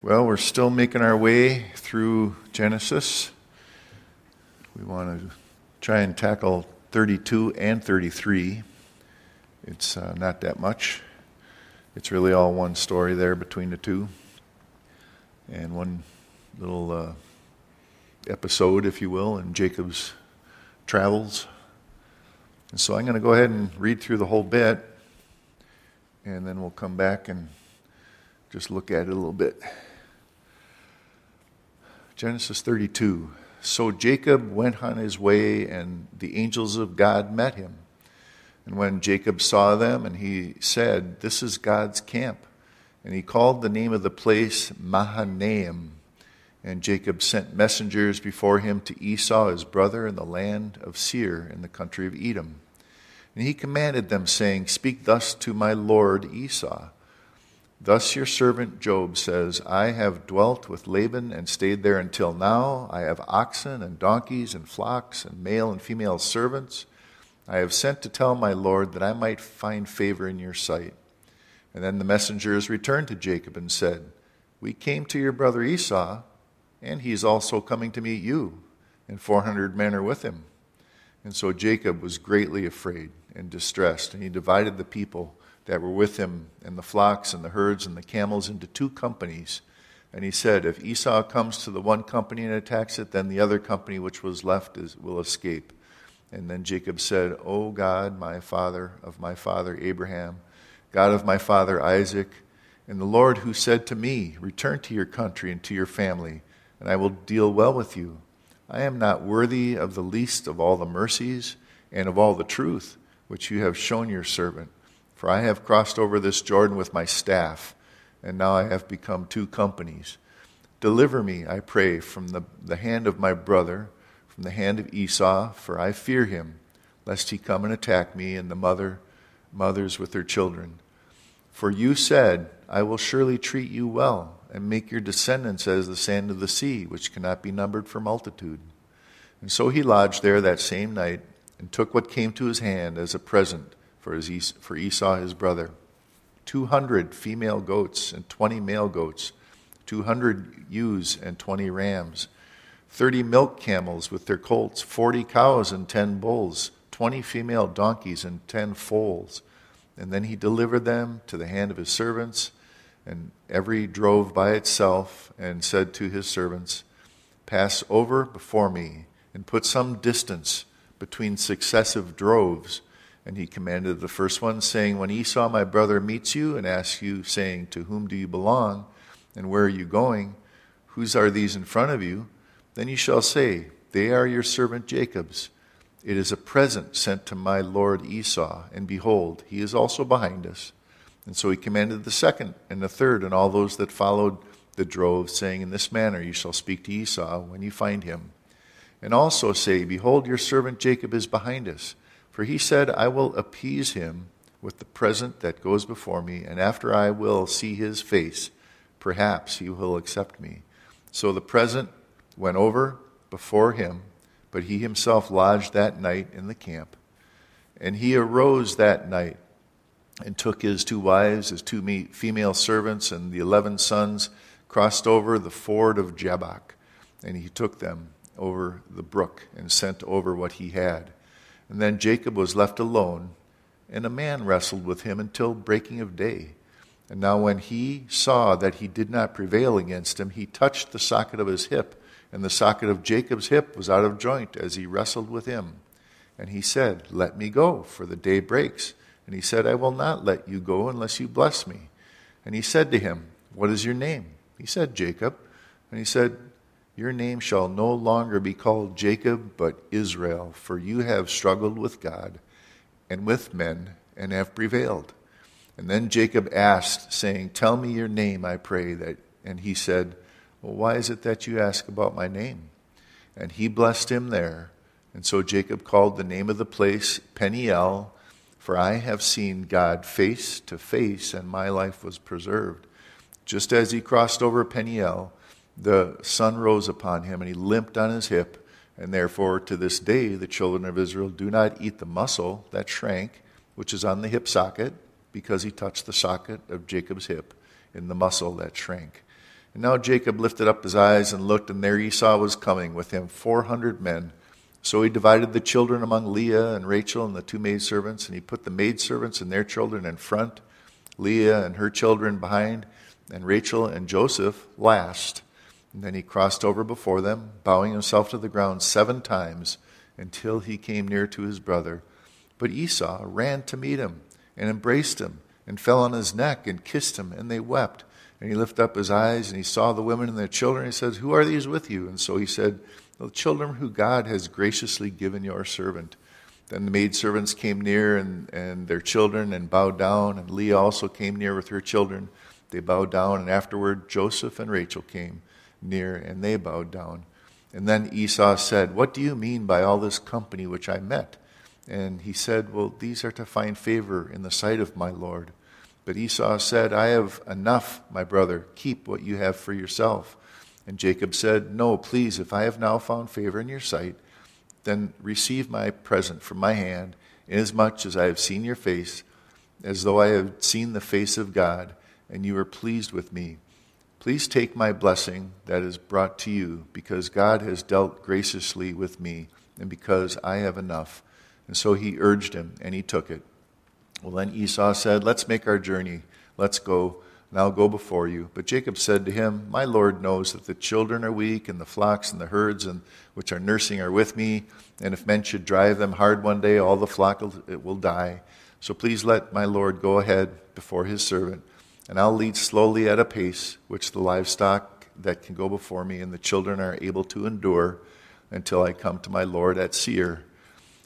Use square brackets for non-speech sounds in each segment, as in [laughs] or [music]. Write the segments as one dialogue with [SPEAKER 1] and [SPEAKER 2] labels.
[SPEAKER 1] Well, we're still making our way through Genesis. We want to try and tackle 32 and 33. It's uh, not that much. It's really all one story there between the two. And one little uh, episode, if you will, in Jacob's travels. And so I'm going to go ahead and read through the whole bit, and then we'll come back and just look at it a little bit. Genesis 32. So Jacob went on his way, and the angels of God met him. And when Jacob saw them, and he said, This is God's camp. And he called the name of the place Mahanaim. And Jacob sent messengers before him to Esau, his brother, in the land of Seir, in the country of Edom. And he commanded them, saying, Speak thus to my lord Esau. Thus your servant Job says, I have dwelt with Laban and stayed there until now. I have oxen and donkeys and flocks and male and female servants. I have sent to tell my Lord that I might find favor in your sight. And then the messengers returned to Jacob and said, We came to your brother Esau, and he is also coming to meet you, and 400 men are with him. And so Jacob was greatly afraid and distressed, and he divided the people that were with him, and the flocks and the herds and the camels into two companies. And he said, If Esau comes to the one company and attacks it, then the other company which was left is, will escape. And then Jacob said, O God, my father of my father Abraham, God of my father Isaac, and the Lord who said to me, Return to your country and to your family, and I will deal well with you. I am not worthy of the least of all the mercies and of all the truth which you have shown your servant. For I have crossed over this Jordan with my staff, and now I have become two companies. Deliver me, I pray, from the, the hand of my brother, from the hand of Esau, for I fear him, lest he come and attack me and the mother, mothers with their children. For you said, I will surely treat you well, and make your descendants as the sand of the sea, which cannot be numbered for multitude. And so he lodged there that same night, and took what came to his hand as a present for, his, for Esau his brother. 200 female goats and 20 male goats, 200 ewes and 20 rams, 30 milk camels with their colts, 40 cows and 10 bulls, 20 female donkeys and 10 foals. And then he delivered them to the hand of his servants, and every drove by itself, and said to his servants, Pass over before me, and put some distance between successive droves and he commanded the first one, saying, When Esau, my brother, meets you and asks you, saying, To whom do you belong? And where are you going? Whose are these in front of you? Then you shall say, They are your servant Jacob's. It is a present sent to my lord Esau, and behold, he is also behind us. And so he commanded the second and the third and all those that followed the drove, saying, In this manner you shall speak to Esau when you find him. And also say, Behold, your servant Jacob is behind us. For he said, I will appease him with the present that goes before me, and after I will see his face, perhaps he will accept me. So the present went over before him, but he himself lodged that night in the camp. And he arose that night and took his two wives, his two female servants, and the eleven sons, crossed over the ford of Jabbok. And he took them over the brook and sent over what he had. And then Jacob was left alone, and a man wrestled with him until breaking of day. And now, when he saw that he did not prevail against him, he touched the socket of his hip, and the socket of Jacob's hip was out of joint as he wrestled with him. And he said, Let me go, for the day breaks. And he said, I will not let you go unless you bless me. And he said to him, What is your name? He said, Jacob. And he said, your name shall no longer be called Jacob, but Israel, for you have struggled with God and with men and have prevailed. And then Jacob asked, saying, Tell me your name, I pray. That, and he said, Well, why is it that you ask about my name? And he blessed him there. And so Jacob called the name of the place Peniel, for I have seen God face to face, and my life was preserved. Just as he crossed over Peniel, the sun rose upon him and he limped on his hip. And therefore, to this day, the children of Israel do not eat the muscle that shrank, which is on the hip socket, because he touched the socket of Jacob's hip in the muscle that shrank. And now Jacob lifted up his eyes and looked, and there Esau was coming, with him four hundred men. So he divided the children among Leah and Rachel and the two maidservants, and he put the maidservants and their children in front, Leah and her children behind, and Rachel and Joseph last. And then he crossed over before them, bowing himself to the ground seven times until he came near to his brother. But Esau ran to meet him and embraced him and fell on his neck and kissed him, and they wept. And he lifted up his eyes and he saw the women and their children. And He said, Who are these with you? And so he said, The children who God has graciously given your servant. Then the maidservants came near and, and their children and bowed down, and Leah also came near with her children. They bowed down, and afterward Joseph and Rachel came near, and they bowed down. And then Esau said, What do you mean by all this company which I met? And he said, Well, these are to find favor in the sight of my Lord. But Esau said, I have enough, my brother. Keep what you have for yourself. And Jacob said, No, please, if I have now found favor in your sight, then receive my present from my hand, inasmuch as I have seen your face, as though I had seen the face of God, and you are pleased with me. Please take my blessing that is brought to you, because God has dealt graciously with me, and because I have enough. And so he urged him, and he took it. Well, then Esau said, Let's make our journey. Let's go, and I'll go before you. But Jacob said to him, My Lord knows that the children are weak, and the flocks and the herds and which are nursing are with me. And if men should drive them hard one day, all the flock will, will die. So please let my Lord go ahead before his servant, and I'll lead slowly at a pace which the livestock that can go before me and the children are able to endure until I come to my Lord at Seir.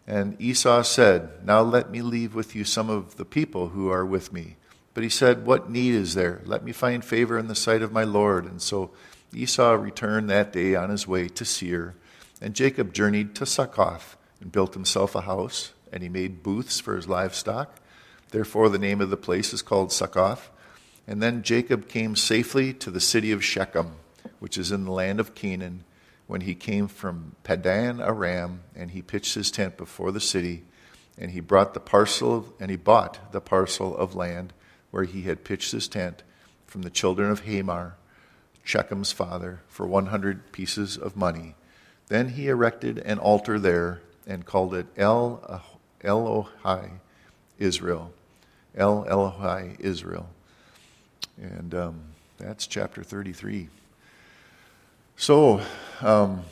[SPEAKER 1] And Esau said, Now let me leave with you some of the people who are with me. But he said, What need is there? Let me find favor in the sight of my Lord. And so Esau returned that day on his way to Seir. And Jacob journeyed to Succoth and built himself a house, and he made booths for his livestock. Therefore, the name of the place is called Succoth. And then Jacob came safely to the city of Shechem, which is in the land of Canaan when he came from Padan Aram, and he pitched his tent before the city, and he brought the parcel of, and he bought the parcel of land where he had pitched his tent from the children of Hamor, Shechem's father, for one hundred pieces of money. Then he erected an altar there and called it El Elohai Israel. El Elohai Israel. And um, that's chapter 33. So, um,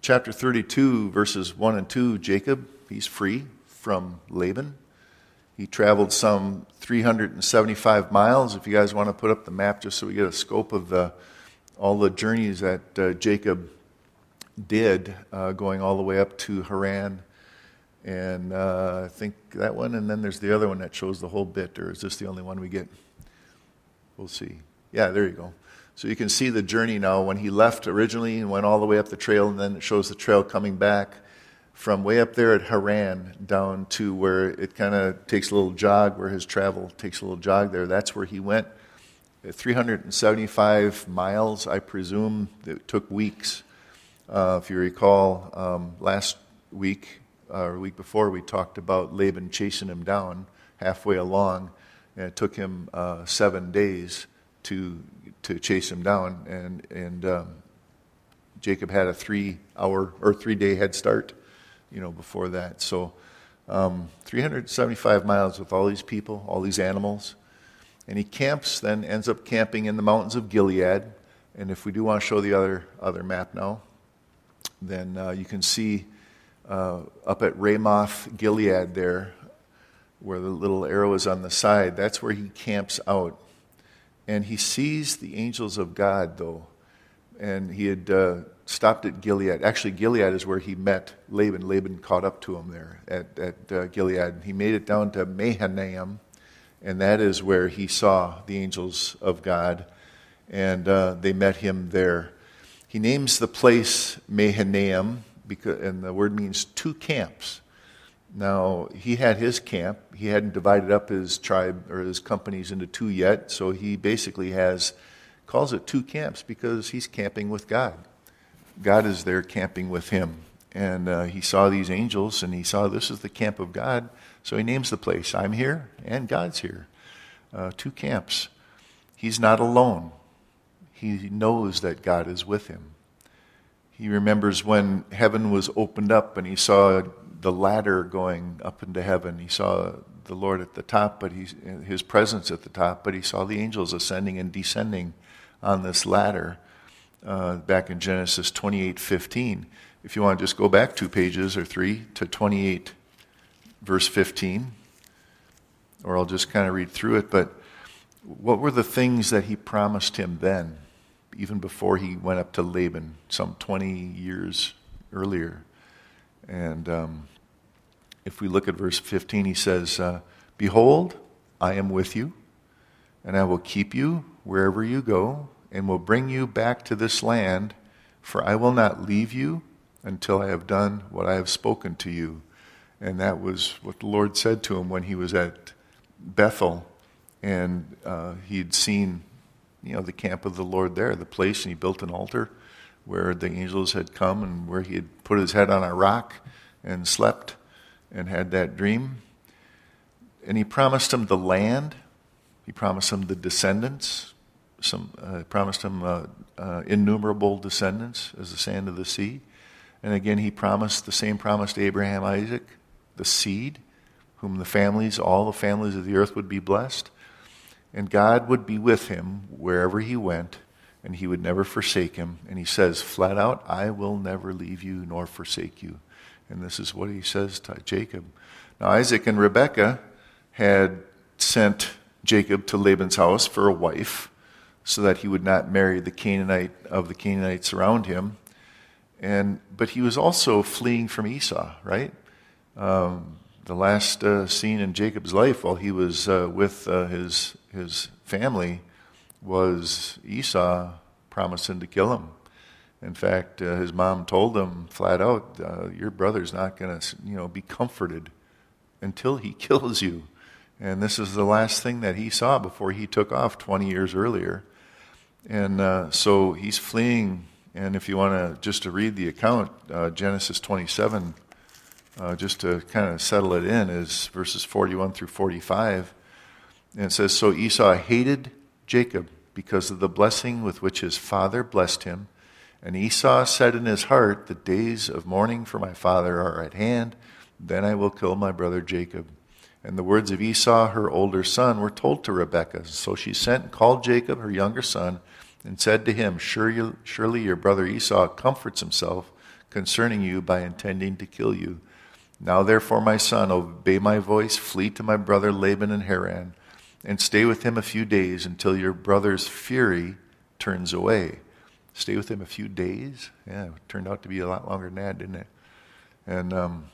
[SPEAKER 1] chapter 32, verses 1 and 2 Jacob, he's free from Laban. He traveled some 375 miles. If you guys want to put up the map just so we get a scope of the, all the journeys that uh, Jacob did, uh, going all the way up to Haran. And uh, I think that one, and then there's the other one that shows the whole bit, or is this the only one we get? We'll see. Yeah, there you go. So you can see the journey now when he left originally and went all the way up the trail, and then it shows the trail coming back from way up there at Haran down to where it kind of takes a little jog, where his travel takes a little jog there. That's where he went. 375 miles, I presume. It took weeks. Uh, if you recall, um, last week uh, or week before, we talked about Laban chasing him down halfway along, and it took him uh, seven days to to chase him down, and and um, Jacob had a three hour or three day head start, you know, before that. So, um, 375 miles with all these people, all these animals, and he camps. Then ends up camping in the mountains of Gilead. And if we do want to show the other other map now, then uh, you can see uh, up at Ramoth Gilead there, where the little arrow is on the side. That's where he camps out and he sees the angels of God, though. And he had uh, stopped at Gilead. Actually, Gilead is where he met Laban. Laban caught up to him there at, at uh, Gilead. He made it down to Mahanaim, and that is where he saw the angels of God, and uh, they met him there. He names the place Mahanaim, because, and the word means two camps. Now, he had his camp. He hadn't divided up his tribe or his companies into two yet, so he basically has, calls it two camps because he's camping with God. God is there camping with him. And uh, he saw these angels and he saw this is the camp of God, so he names the place I'm here and God's here. Uh, two camps. He's not alone. he knows that God is with him. He remembers when heaven was opened up and he saw the ladder going up into heaven. He saw the Lord at the top, but he, his presence at the top, but he saw the angels ascending and descending on this ladder uh, back in Genesis 28 15. If you want to just go back two pages or three to 28, verse 15, or I'll just kind of read through it. But what were the things that he promised him then, even before he went up to Laban some 20 years earlier? And um, if we look at verse 15, he says, uh, Behold, I am with you, and I will keep you wherever you go, and will bring you back to this land, for I will not leave you until I have done what I have spoken to you. And that was what the Lord said to him when he was at Bethel, and uh, he'd seen, you know, the camp of the Lord there, the place, and he built an altar where the angels had come and where he had put his head on a rock and slept and had that dream. And he promised him the land. He promised him the descendants. Some uh, promised him uh, uh, innumerable descendants as the sand of the sea. And again, he promised the same promise to Abraham, Isaac, the seed, whom the families, all the families of the earth would be blessed. And God would be with him wherever he went, and he would never forsake him. And he says flat out, I will never leave you nor forsake you. And this is what he says to Jacob. Now, Isaac and Rebekah had sent Jacob to Laban's house for a wife so that he would not marry the Canaanite of the Canaanites around him. And, but he was also fleeing from Esau, right? Um, the last uh, scene in Jacob's life while he was uh, with uh, his, his family was Esau promising to kill him. In fact, uh, his mom told him flat out, uh, "Your brother's not going to, you know, be comforted until he [laughs] kills you." And this is the last thing that he saw before he took off 20 years earlier. And uh, so he's fleeing. And if you want to just to read the account, uh, Genesis 27, uh, just to kind of settle it in, is verses 41 through 45. And it says, So Esau hated Jacob because of the blessing with which his father blessed him and Esau said in his heart, The days of mourning for my father are at hand. Then I will kill my brother Jacob. And the words of Esau, her older son, were told to Rebekah. So she sent and called Jacob, her younger son, and said to him, Surely your brother Esau comforts himself concerning you by intending to kill you. Now therefore, my son, obey my voice, flee to my brother Laban in Haran, and stay with him a few days until your brother's fury turns away stay with him a few days. Yeah, it turned out to be a lot longer than that, didn't it? And um,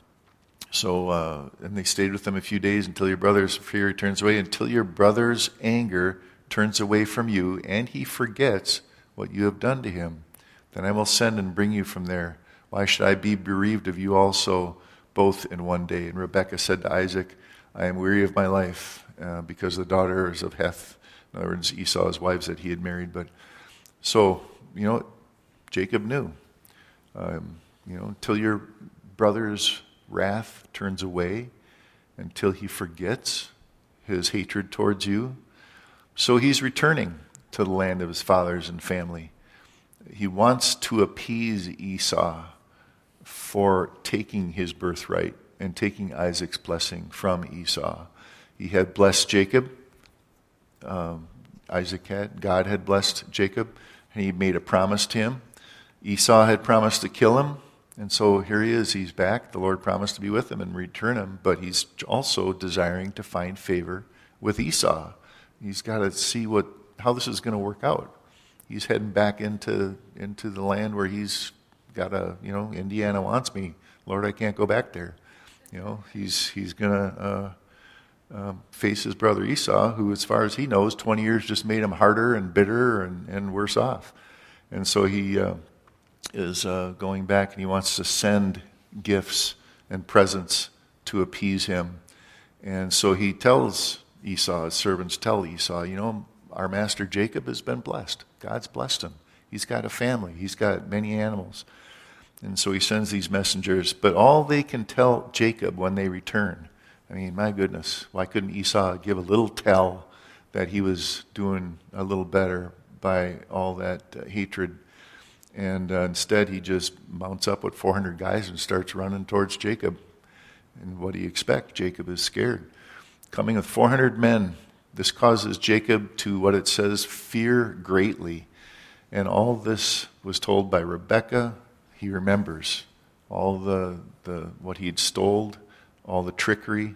[SPEAKER 1] so, uh, and they stayed with him a few days until your brother's fury turns away, until your brother's anger turns away from you, and he forgets what you have done to him. Then I will send and bring you from there. Why should I be bereaved of you also, both in one day? And Rebekah said to Isaac, I am weary of my life uh, because the daughters of Heth, in other words, Esau's wives that he had married. But so you know, Jacob knew. Um, you know, until your brother's wrath turns away, until he forgets his hatred towards you. So he's returning to the land of his fathers and family. He wants to appease Esau for taking his birthright and taking Isaac's blessing from Esau. He had blessed Jacob. Um, Isaac had. God had blessed Jacob and he made a promise to him. Esau had promised to kill him, and so here he is. He's back. The Lord promised to be with him and return him, but he's also desiring to find favor with Esau. He's got to see what how this is going to work out. He's heading back into into the land where he's got a you know Indiana wants me. Lord, I can't go back there. You know he's he's gonna. Uh, um, face his brother Esau, who, as far as he knows, 20 years just made him harder and bitter and, and worse off. And so he uh, is uh, going back and he wants to send gifts and presents to appease him. And so he tells Esau, his servants tell Esau, you know, our master Jacob has been blessed. God's blessed him. He's got a family, he's got many animals. And so he sends these messengers. But all they can tell Jacob when they return I mean, my goodness, why couldn't Esau give a little tell that he was doing a little better? by all that uh, hatred. And uh, instead, he just mounts up with 400 guys and starts running towards Jacob. And what do you expect? Jacob is scared. Coming with 400 men, this causes Jacob to, what it says, fear greatly. And all this was told by Rebekah. He remembers all the, the what he'd stole, all the trickery,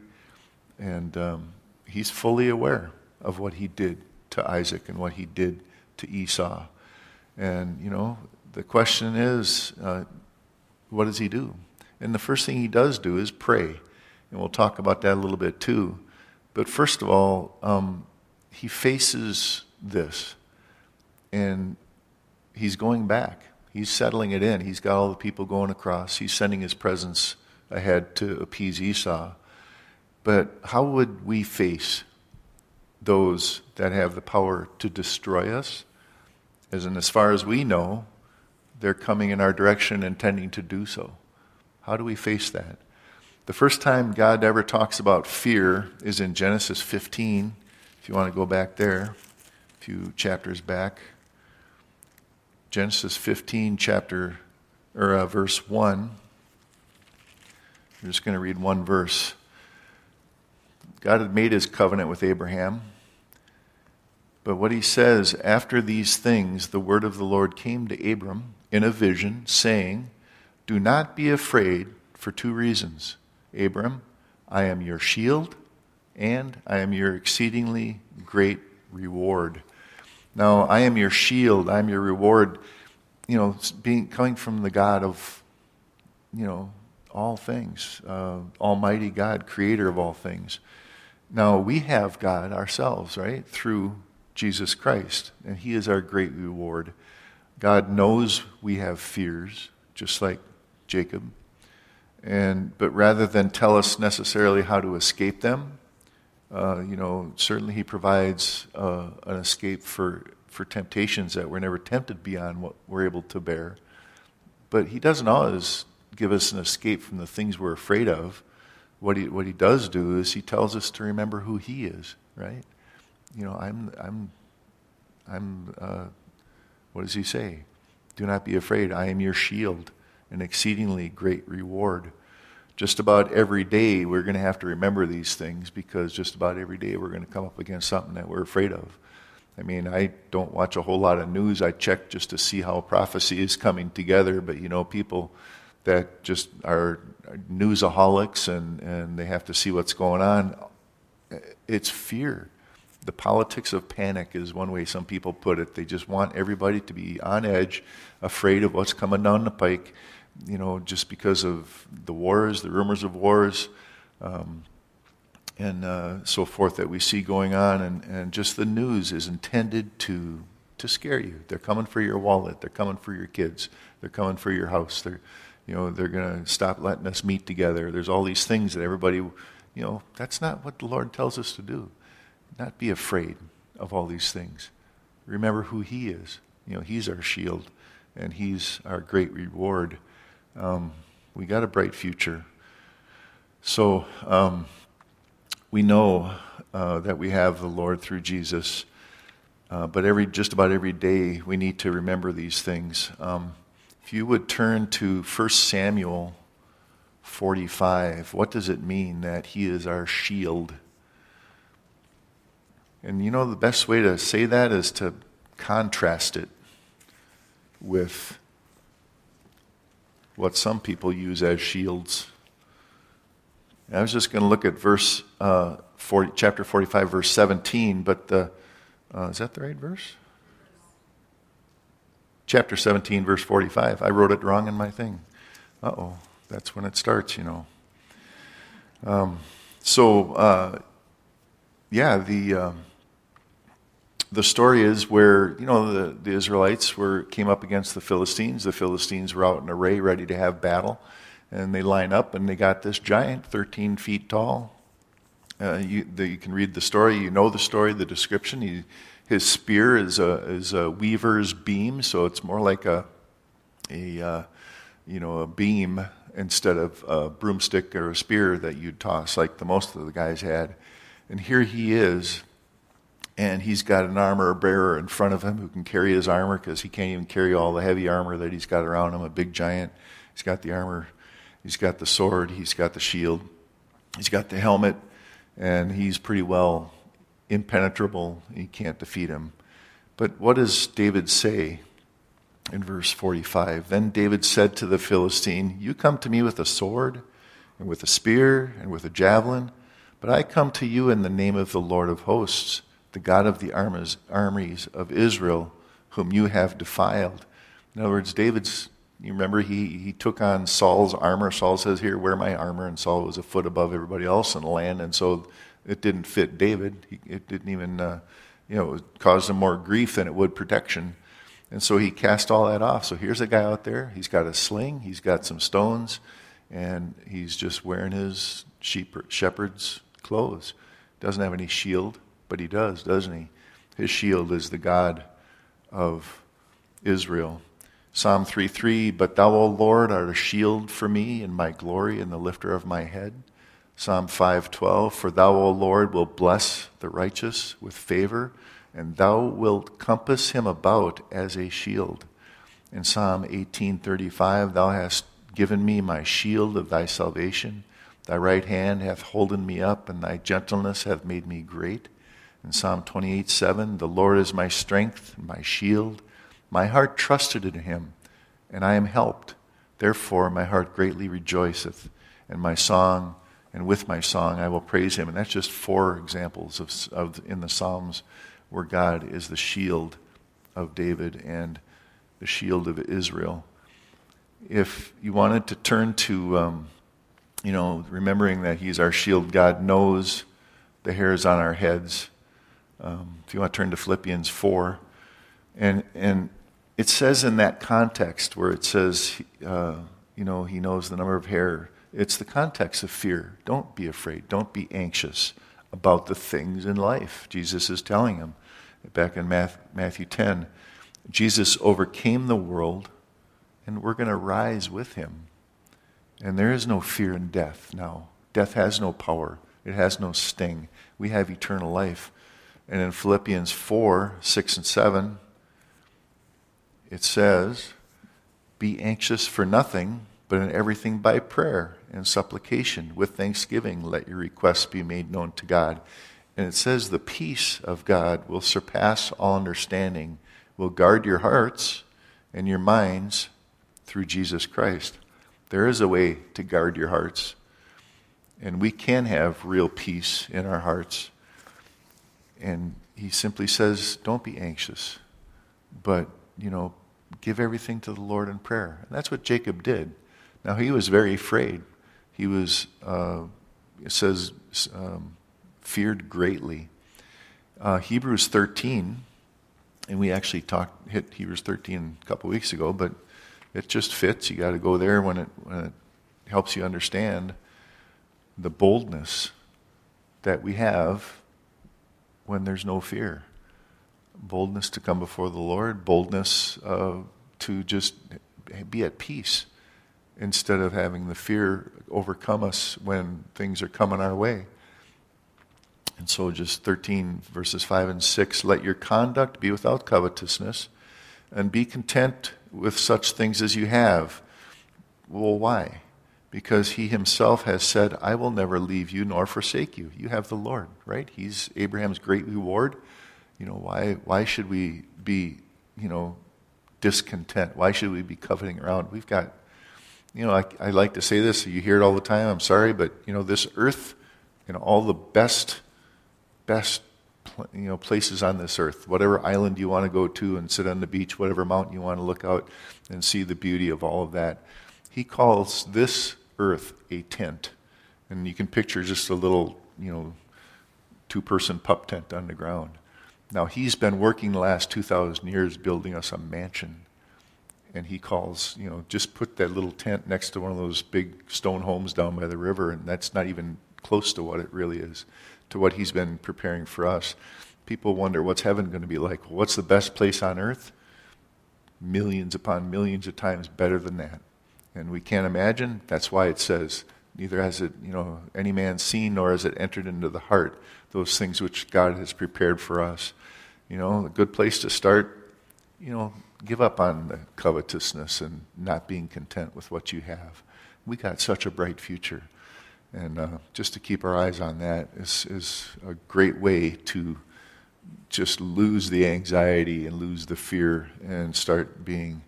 [SPEAKER 1] and um, he's fully aware of what he did to Isaac and what he did to Esau. And, you know, the question is, uh, what does he do? And the first thing he does do is pray. And we'll talk about that a little bit too. But first of all, um, he faces this. And he's going back. He's settling it in. He's got all the people going across. He's sending his presence ahead to appease Esau. But how would we face those that have the power to destroy us? As in, as far as we know, they're coming in our direction intending to do so. How do we face that? The first time God ever talks about fear is in Genesis 15. If you want to go back there, a few chapters back. Genesis 15, chapter or uh, verse 1. I'm just going to read one verse. God had made his covenant with Abraham. But what he says, after these things, the word of the Lord came to Abram in a vision, saying, Do not be afraid for two reasons. Abram, I am your shield, and I am your exceedingly great reward. Now, I am your shield, I am your reward. You know, being coming from the God of, you know, all things, uh, Almighty God, creator of all things. Now, we have God ourselves, right? Through Jesus Christ, and He is our great reward. God knows we have fears, just like Jacob. And, but rather than tell us necessarily how to escape them, uh, you know, certainly He provides uh, an escape for, for temptations that we're never tempted beyond what we're able to bear. But He doesn't always give us an escape from the things we're afraid of. What He, what he does do is He tells us to remember who He is, right? You know, I'm, I'm, I'm, uh, what does He say? Do not be afraid. I am your shield, an exceedingly great reward just about every day we're going to have to remember these things because just about every day we're going to come up against something that we're afraid of. I mean, I don't watch a whole lot of news. I check just to see how prophecy is coming together, but you know, people that just are newsaholics and, and they have to see what's going on, it's fear. The politics of panic is one way some people put it. They just want everybody to be on edge, afraid of what's coming down the pike you know, just because of the wars, the rumors of wars, um, and uh, so forth that we see going on, and, and just the news is intended to to scare you. They're coming for your wallet. They're coming for your kids. They're coming for your house. They're, you know, they're going to stop letting us meet together. There's all these things that everybody, you know, that's not what the Lord tells us to do. Not be afraid of all these things. Remember who He is. You know, He's our shield, and He's our great reward. Um, we got a bright future. So um, we know uh, that we have the Lord through Jesus, uh, but every just about every day we need to remember these things. Um, if you would turn to 1 Samuel 45, what does it mean that He is our shield? And you know, the best way to say that is to contrast it with what some people use as shields. I was just going to look at verse uh, 40, chapter 45, verse 17, but the, uh, is that the right verse? Chapter 17, verse 45. I wrote it wrong in my thing. Uh oh, that's when it starts, you know. Um, so, uh, yeah, the. Um, the story is where you know the, the Israelites were came up against the Philistines. The Philistines were out in array, ready to have battle, and they line up and they got this giant, 13 feet tall. Uh, you, the, you, can read the story. You know the story, the description. He, his spear is a is a weaver's beam, so it's more like a a uh, you know a beam instead of a broomstick or a spear that you'd toss like the most of the guys had. And here he is and he's got an armor bearer in front of him who can carry his armor because he can't even carry all the heavy armor that he's got around him. A big giant. He's got the armor. He's got the sword. He's got the shield. He's got the helmet, and he's pretty well impenetrable. You can't defeat him. But what does David say in verse 45? Then David said to the Philistine, You come to me with a sword, and with a spear, and with a javelin, but I come to you in the name of the Lord of hosts the God of the armies of Israel, whom you have defiled. In other words, David's, you remember, he, he took on Saul's armor. Saul says, Here, wear my armor. And Saul was a foot above everybody else in the land. And so it didn't fit David. He, it didn't even, uh, you know, it caused him more grief than it would protection. And so he cast all that off. So here's a guy out there. He's got a sling, he's got some stones, and he's just wearing his sheep, shepherd's clothes. Doesn't have any shield but he does, doesn't he? His shield is the God of Israel. Psalm 3 3, But thou, O Lord, art a shield for me and my glory and the lifter of my head. Psalm 5:12 For thou O Lord will bless the righteous with favor and thou wilt compass him about as a shield. In Psalm 18:35 Thou hast given me my shield of thy salvation thy right hand hath holden me up and thy gentleness hath made me great. In Psalm 28 7, the Lord is my strength, my shield. My heart trusted in him, and I am helped. Therefore, my heart greatly rejoiceth, and my song, and with my song I will praise him. And that's just four examples of, of in the Psalms where God is the shield of David and the shield of Israel. If you wanted to turn to, um, you know, remembering that He's our shield, God knows the hairs on our heads. Um, if you want to turn to Philippians 4, and, and it says in that context where it says, uh, you know, he knows the number of hair, it's the context of fear. Don't be afraid. Don't be anxious about the things in life. Jesus is telling him back in Matthew 10 Jesus overcame the world, and we're going to rise with him. And there is no fear in death now. Death has no power, it has no sting. We have eternal life. And in Philippians 4 6 and 7, it says, Be anxious for nothing, but in everything by prayer and supplication, with thanksgiving, let your requests be made known to God. And it says, The peace of God will surpass all understanding, will guard your hearts and your minds through Jesus Christ. There is a way to guard your hearts, and we can have real peace in our hearts and he simply says, Don't be anxious, but, you know, give everything to the Lord in prayer. And that's what Jacob did. Now, he was very afraid. He was, uh, it says, um, feared greatly. Uh, Hebrews 13, and we actually talked, hit Hebrews 13 a couple weeks ago, but it just fits. You got to go there when it, when it helps you understand the boldness that we have when there's no fear. Boldness to come before the Lord, boldness uh, to just be at peace instead of having the fear overcome us when things are coming our way. And so, just 13 verses 5 and 6 let your conduct be without covetousness, and be content with such things as you have. Well, why? because he himself has said, I will never leave you nor forsake you. You have the Lord, right? He's Abraham's great reward. You know, why, why should we be, you know, discontent? Why should we be coveting around? We've got, you know, I, I like to say this, you hear it all the time, I'm sorry, but, you know, this earth, you know, all the best, best, you know, places on this earth, whatever island you want to go to and sit on the beach, whatever mountain you want to look out and see the beauty of all of that. He calls this earth a tent. And you can picture just a little, you know, two person pup tent on the ground. Now, he's been working the last 2,000 years building us a mansion. And he calls, you know, just put that little tent next to one of those big stone homes down by the river, and that's not even close to what it really is, to what he's been preparing for us. People wonder, what's heaven going to be like? What's the best place on earth? Millions upon millions of times better than that and we can't imagine. That's why it says, neither has it, you know, any man seen nor has it entered into the heart, those things which God has prepared for us. You know, a good place to start, you know, give up on the covetousness and not being content with what you have. We got such a bright future. And uh, just to keep our eyes on that is, is a great way to just lose the anxiety and lose the fear and start being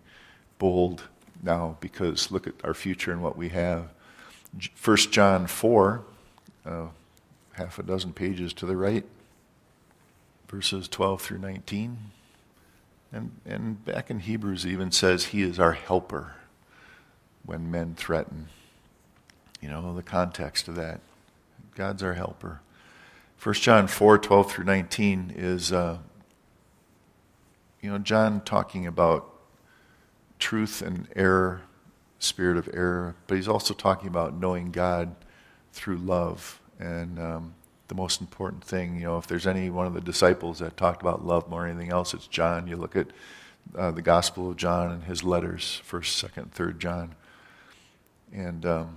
[SPEAKER 1] bold now because look at our future and what we have. 1 John 4, uh, half a dozen pages to the right, verses 12 through 19. And, and back in Hebrews, even says, He is our helper when men threaten. You know, the context of that. God's our helper. 1 John 4 12 through 19 is, uh, you know, John talking about truth and error, spirit of error, but he's also talking about knowing God through love. And um, the most important thing, you know, if there's any one of the disciples that talked about love more than anything else, it's John. You look at uh, the Gospel of John and his letters, 1st, 2nd, 3rd John. And um,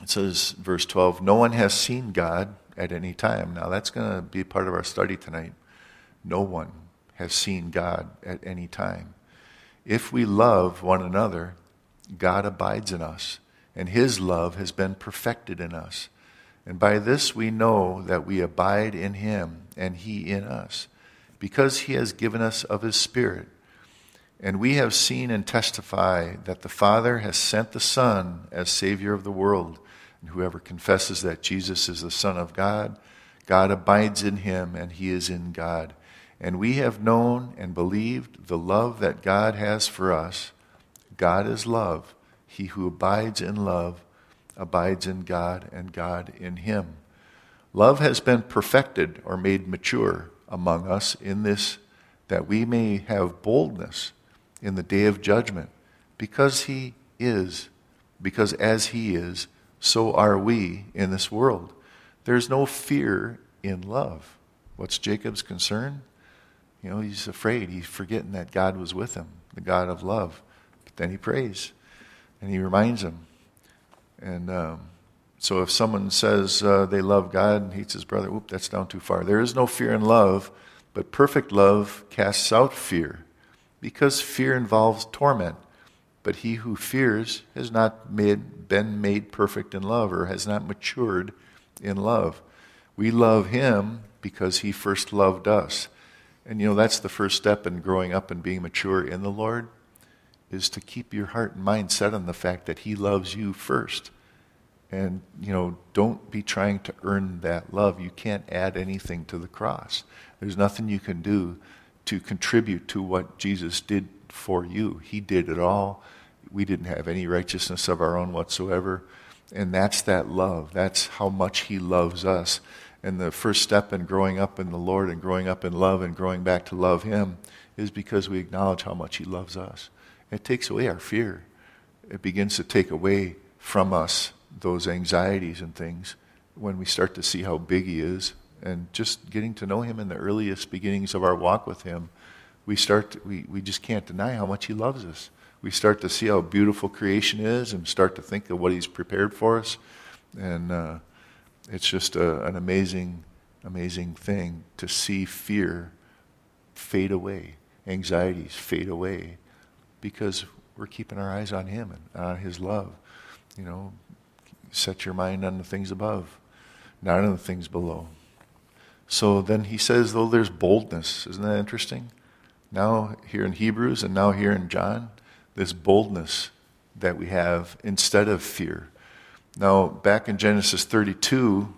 [SPEAKER 1] it says, verse 12, no one has seen God at any time. Now, that's going to be part of our study tonight. No one has seen God at any time. If we love one another, God abides in us, and his love has been perfected in us. And by this we know that we abide in him, and he in us, because he has given us of his Spirit. And we have seen and testify that the Father has sent the Son as Savior of the world. And whoever confesses that Jesus is the Son of God, God abides in him, and he is in God. And we have known and believed the love that God has for us. God is love. He who abides in love abides in God, and God in him. Love has been perfected or made mature among us in this that we may have boldness in the day of judgment, because he is, because as he is, so are we in this world. There's no fear in love. What's Jacob's concern? You know, he's afraid. He's forgetting that God was with him, the God of love. But then he prays and he reminds him. And um, so if someone says uh, they love God and hates his brother, whoop, that's down too far. There is no fear in love, but perfect love casts out fear because fear involves torment. But he who fears has not made, been made perfect in love or has not matured in love. We love him because he first loved us. And you know, that's the first step in growing up and being mature in the Lord is to keep your heart and mind set on the fact that he loves you first. And you know, don't be trying to earn that love. You can't add anything to the cross. There's nothing you can do to contribute to what Jesus did for you. He did it all. We didn't have any righteousness of our own whatsoever. And that's that love. That's how much he loves us. And the first step in growing up in the Lord and growing up in love and growing back to love Him is because we acknowledge how much He loves us. It takes away our fear. It begins to take away from us those anxieties and things when we start to see how big He is. And just getting to know Him in the earliest beginnings of our walk with Him, we, start to, we, we just can't deny how much He loves us. We start to see how beautiful creation is and start to think of what He's prepared for us. And, uh, it's just a, an amazing, amazing thing to see fear fade away, anxieties fade away, because we're keeping our eyes on Him and on His love. You know, set your mind on the things above, not on the things below. So then he says, though there's boldness. Isn't that interesting? Now, here in Hebrews and now here in John, this boldness that we have instead of fear. Now, back in Genesis 32,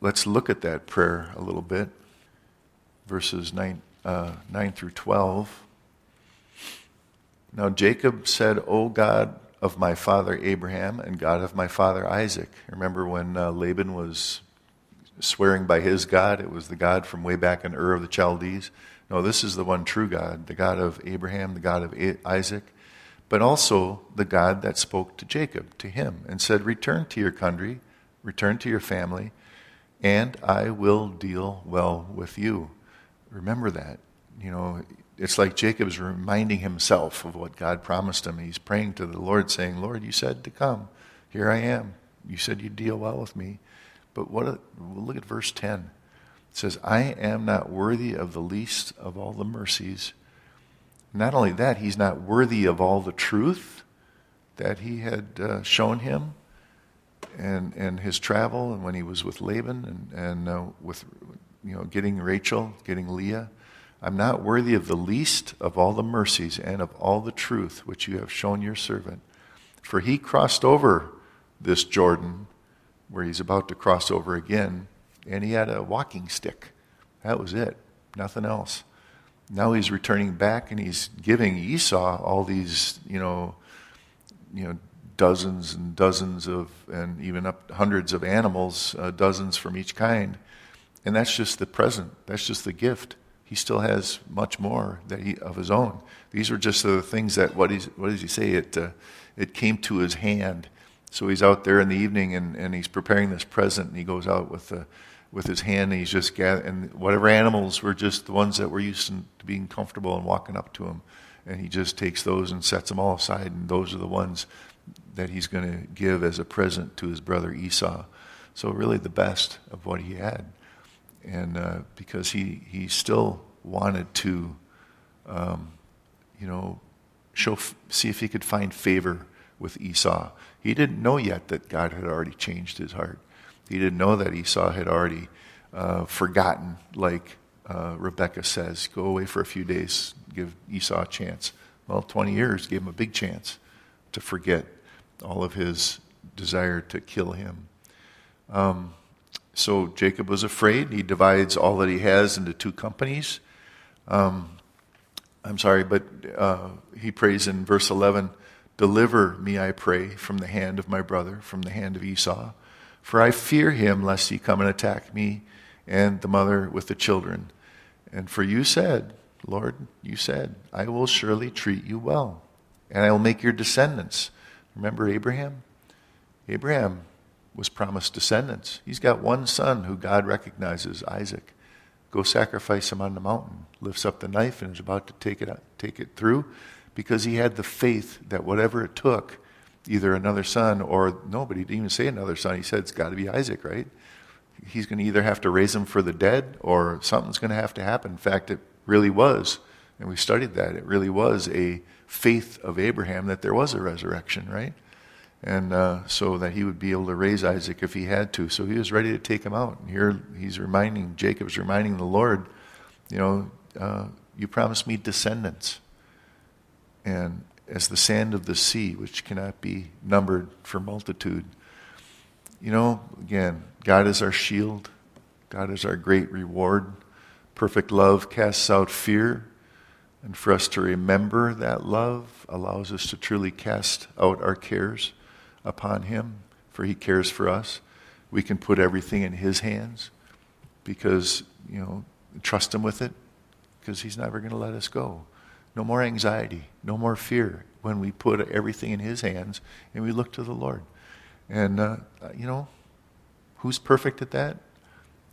[SPEAKER 1] let's look at that prayer a little bit. Verses 9, uh, 9 through 12. Now, Jacob said, O God of my father Abraham and God of my father Isaac. Remember when uh, Laban was swearing by his God? It was the God from way back in Ur of the Chaldees. No, this is the one true God, the God of Abraham, the God of Isaac, but also the God that spoke to Jacob, to him, and said, Return to your country, return to your family, and I will deal well with you. Remember that. You know, it's like Jacob's reminding himself of what God promised him. He's praying to the Lord, saying, Lord, you said to come. Here I am. you said you'd deal well with me. But what? A, look at verse 10. It says, I am not worthy of the least of all the mercies. Not only that, he's not worthy of all the truth that he had uh, shown him and, and his travel and when he was with Laban and, and uh, with you know, getting Rachel, getting Leah. I'm not worthy of the least of all the mercies and of all the truth which you have shown your servant. For he crossed over this Jordan where he's about to cross over again, and he had a walking stick. That was it, nothing else. Now he's returning back and he's giving Esau all these, you know, you know, dozens and dozens of, and even up hundreds of animals, uh, dozens from each kind. And that's just the present. That's just the gift. He still has much more that he, of his own. These are just the things that, what, what does he say? It, uh, it came to his hand. So he's out there in the evening and, and he's preparing this present and he goes out with, the, with his hand and he's just gathering, and whatever animals were just the ones that were used to being comfortable and walking up to him. And he just takes those and sets them all aside, and those are the ones that he's going to give as a present to his brother Esau. So, really, the best of what he had. And uh, because he, he still wanted to, um, you know, show, see if he could find favor with Esau. He didn't know yet that God had already changed his heart. He didn't know that Esau had already uh, forgotten, like uh, Rebecca says, go away for a few days, give Esau a chance. Well, 20 years gave him a big chance to forget all of his desire to kill him. Um, so Jacob was afraid. He divides all that he has into two companies. Um, I'm sorry, but uh, he prays in verse 11 Deliver me, I pray, from the hand of my brother, from the hand of Esau. For I fear him, lest he come and attack me and the mother with the children. And for you said, Lord, you said, I will surely treat you well, and I will make your descendants. Remember Abraham? Abraham was promised descendants. He's got one son who God recognizes, Isaac. Go sacrifice him on the mountain. Lifts up the knife and is about to take it, take it through because he had the faith that whatever it took, either another son or nobody didn't even say another son. He said it's got to be Isaac, right? He's going to either have to raise him for the dead or something's going to have to happen. In fact, it really was, and we studied that, it really was a faith of Abraham that there was a resurrection, right? And uh, so that he would be able to raise Isaac if he had to. So he was ready to take him out. And here he's reminding, Jacob's reminding the Lord, you know, uh, you promised me descendants and as the sand of the sea, which cannot be numbered for multitude. You know, again, God is our shield, God is our great reward. Perfect love casts out fear. And for us to remember that love allows us to truly cast out our cares upon Him, for He cares for us. We can put everything in His hands because, you know, trust Him with it because He's never going to let us go. No more anxiety, no more fear when we put everything in His hands and we look to the Lord. And, uh, you know, who's perfect at that?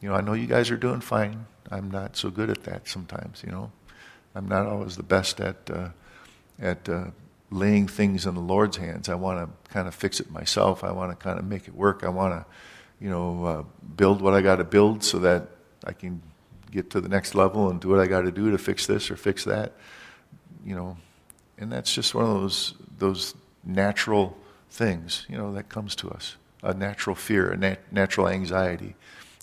[SPEAKER 1] You know, I know you guys are doing fine. I'm not so good at that sometimes, you know. I'm not always the best at, uh, at uh, laying things in the Lord's hands. I want to kind of fix it myself. I want to kind of make it work. I want to, you know, uh, build what I got to build so that I can get to the next level and do what I got to do to fix this or fix that you know, and that's just one of those those natural things, you know, that comes to us. A natural fear, a nat- natural anxiety.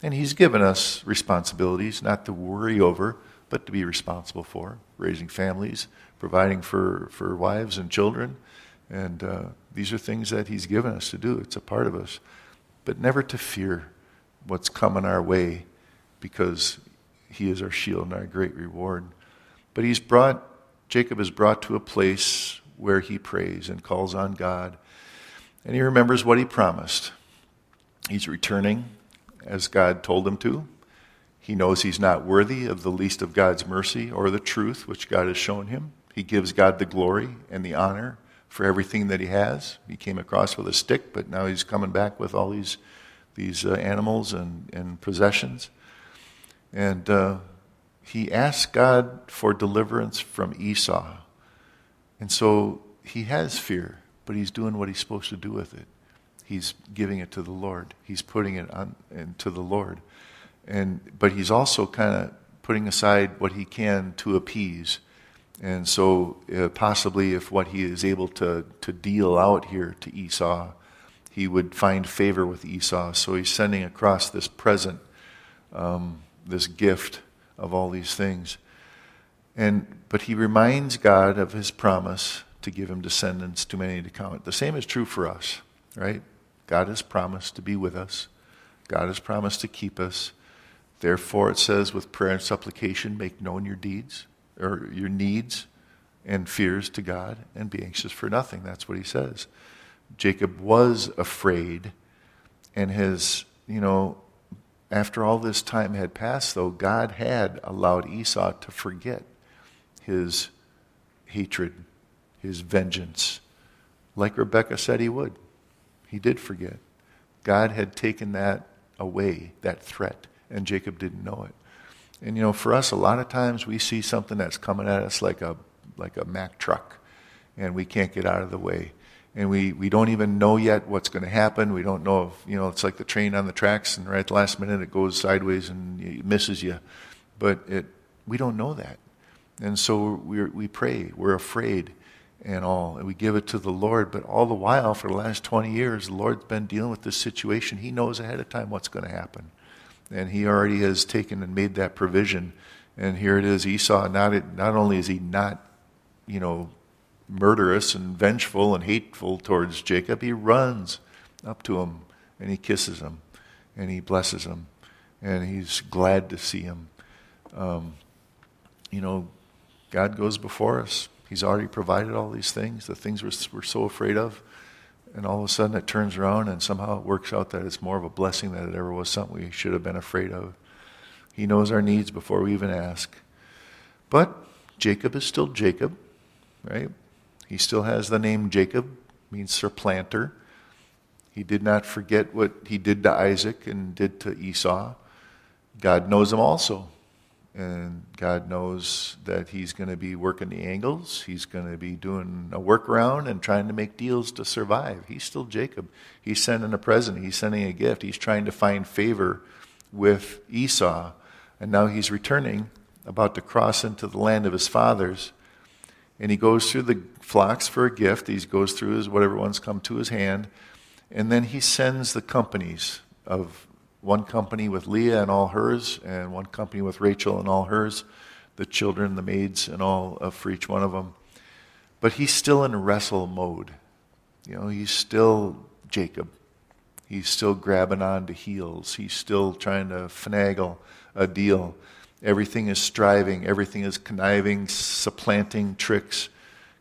[SPEAKER 1] And he's given us responsibilities not to worry over, but to be responsible for, raising families, providing for, for wives and children. And uh, these are things that he's given us to do. It's a part of us. But never to fear what's coming our way because he is our shield and our great reward. But he's brought Jacob is brought to a place where he prays and calls on God. And he remembers what he promised. He's returning as God told him to. He knows he's not worthy of the least of God's mercy or the truth which God has shown him. He gives God the glory and the honor for everything that he has. He came across with a stick, but now he's coming back with all these, these uh, animals and, and possessions. And uh, he asks God for deliverance from Esau. And so he has fear, but he's doing what he's supposed to do with it. he's giving it to the Lord. He's putting it on into the Lord. And but he's also kind of putting aside what he can to appease. And so uh, possibly if what he is able to to deal out here to Esau, he would find favor with Esau. So he's sending across this present, um, this gift of all these things. And but he reminds God of his promise to give him descendants too many to count. The same is true for us, right? God has promised to be with us. God has promised to keep us. Therefore, it says, with prayer and supplication, make known your deeds or your needs and fears to God and be anxious for nothing. That's what he says. Jacob was afraid and has, you know, after all this time had passed, though, God had allowed Esau to forget his hatred, his vengeance, like Rebecca said he would. He did forget. God had taken that away, that threat, and Jacob didn't know it. And you know, for us, a lot of times we see something that's coming at us like a like a Mack truck, and we can't get out of the way. And we, we don't even know yet what's going to happen. We don't know if, you know, it's like the train on the tracks, and right at the last minute it goes sideways and it misses you. But it, we don't know that. And so we we pray, we're afraid and all, and we give it to the Lord. But all the while, for the last 20 years, the Lord's been dealing with this situation. He knows ahead of time what's going to happen. And He already has taken and made that provision. And here it is Esau, not, not only is he not, you know, murderous and vengeful and hateful towards Jacob, he runs up to him and he kisses him and he blesses him and he's glad to see him. Um, you know, God goes before us. He's already provided all these things, the things we're, we're so afraid of. And all of a sudden it turns around and somehow it works out that it's more of a blessing than it ever was something we should have been afraid of. He knows our needs before we even ask. But Jacob is still Jacob, right? He still has the name Jacob, means supplanter. He did not forget what he did to Isaac and did to Esau. God knows him also. And God knows that he's going to be working the angles. He's going to be doing a workaround and trying to make deals to survive. He's still Jacob. He's sending a present. He's sending a gift. He's trying to find favor with Esau. And now he's returning, about to cross into the land of his fathers. And he goes through the flocks for a gift. He goes through his whatever ones come to his hand. And then he sends the companies of one company with Leah and all hers, and one company with Rachel and all hers, the children, the maids, and all uh, for each one of them. But he's still in wrestle mode. You know, he's still Jacob. He's still grabbing on to heels. He's still trying to finagle a deal. Everything is striving, everything is conniving, supplanting tricks,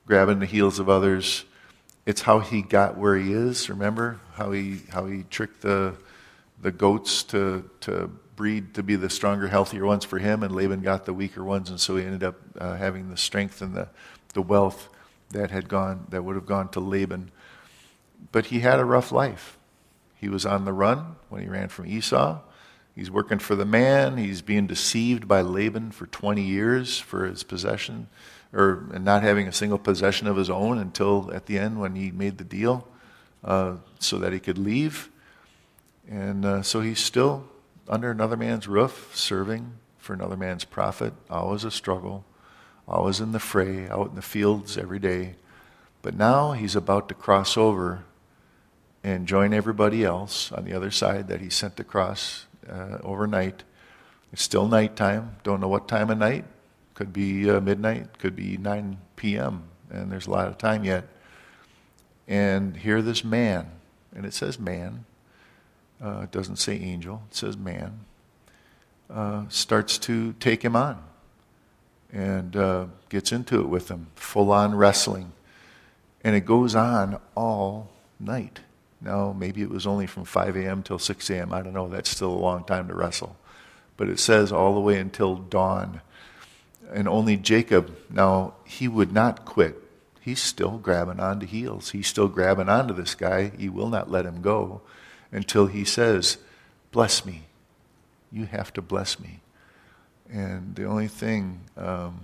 [SPEAKER 1] grabbing the heels of others. It's how he got where he is. Remember how he how he tricked the the goats to, to breed to be the stronger, healthier ones for him, and Laban got the weaker ones, and so he ended up uh, having the strength and the, the wealth that had gone that would have gone to Laban. But he had a rough life. He was on the run when he ran from Esau. He's working for the man. He's being deceived by Laban for 20 years for his possession, or not having a single possession of his own until at the end when he made the deal, uh, so that he could leave. And uh, so he's still under another man's roof, serving for another man's profit. Always a struggle, always in the fray, out in the fields every day. But now he's about to cross over and join everybody else on the other side that he sent across uh, overnight. It's still nighttime. Don't know what time of night. Could be uh, midnight, could be 9 p.m., and there's a lot of time yet. And here this man, and it says man, uh, it doesn't say angel, it says man, uh, starts to take him on and uh, gets into it with him, full on wrestling. And it goes on all night. Now, maybe it was only from 5 a.m. till 6 a.m. I don't know. That's still a long time to wrestle. But it says all the way until dawn. And only Jacob, now, he would not quit. He's still grabbing onto heels. He's still grabbing onto this guy. He will not let him go until he says, Bless me. You have to bless me. And the only thing um,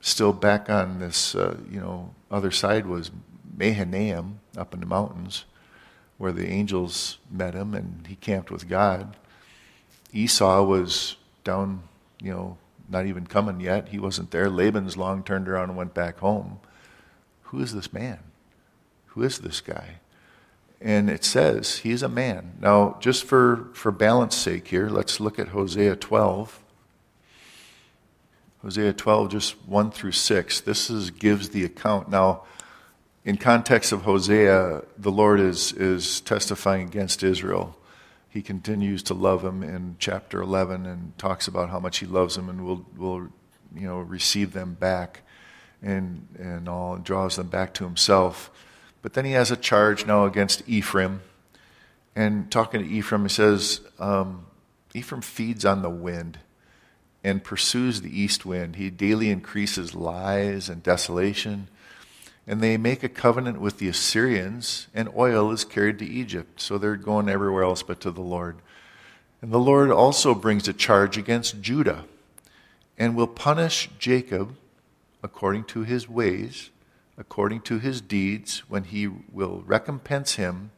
[SPEAKER 1] still back on this, uh, you know, other side was Mahanaim up in the mountains, where the angels met him and he camped with God. Esau was down, you know, not even coming yet. He wasn't there. Laban's long turned around and went back home. Who is this man? Who is this guy? And it says he's a man. Now, just for, for balance sake here, let's look at Hosea 12. Hosea 12, just 1 through 6. This is, gives the account. Now, in context of Hosea, the Lord is, is testifying against Israel. He continues to love him in chapter 11 and talks about how much he loves them and will, will you know, receive them back and, and all, and draws them back to himself. But then he has a charge now against Ephraim. And talking to Ephraim, he says, um, Ephraim feeds on the wind and pursues the east wind. He daily increases lies and desolation. And they make a covenant with the Assyrians, and oil is carried to Egypt. So they're going everywhere else but to the Lord. And the Lord also brings a charge against Judah and will punish Jacob according to his ways according to his deeds when he will recompense him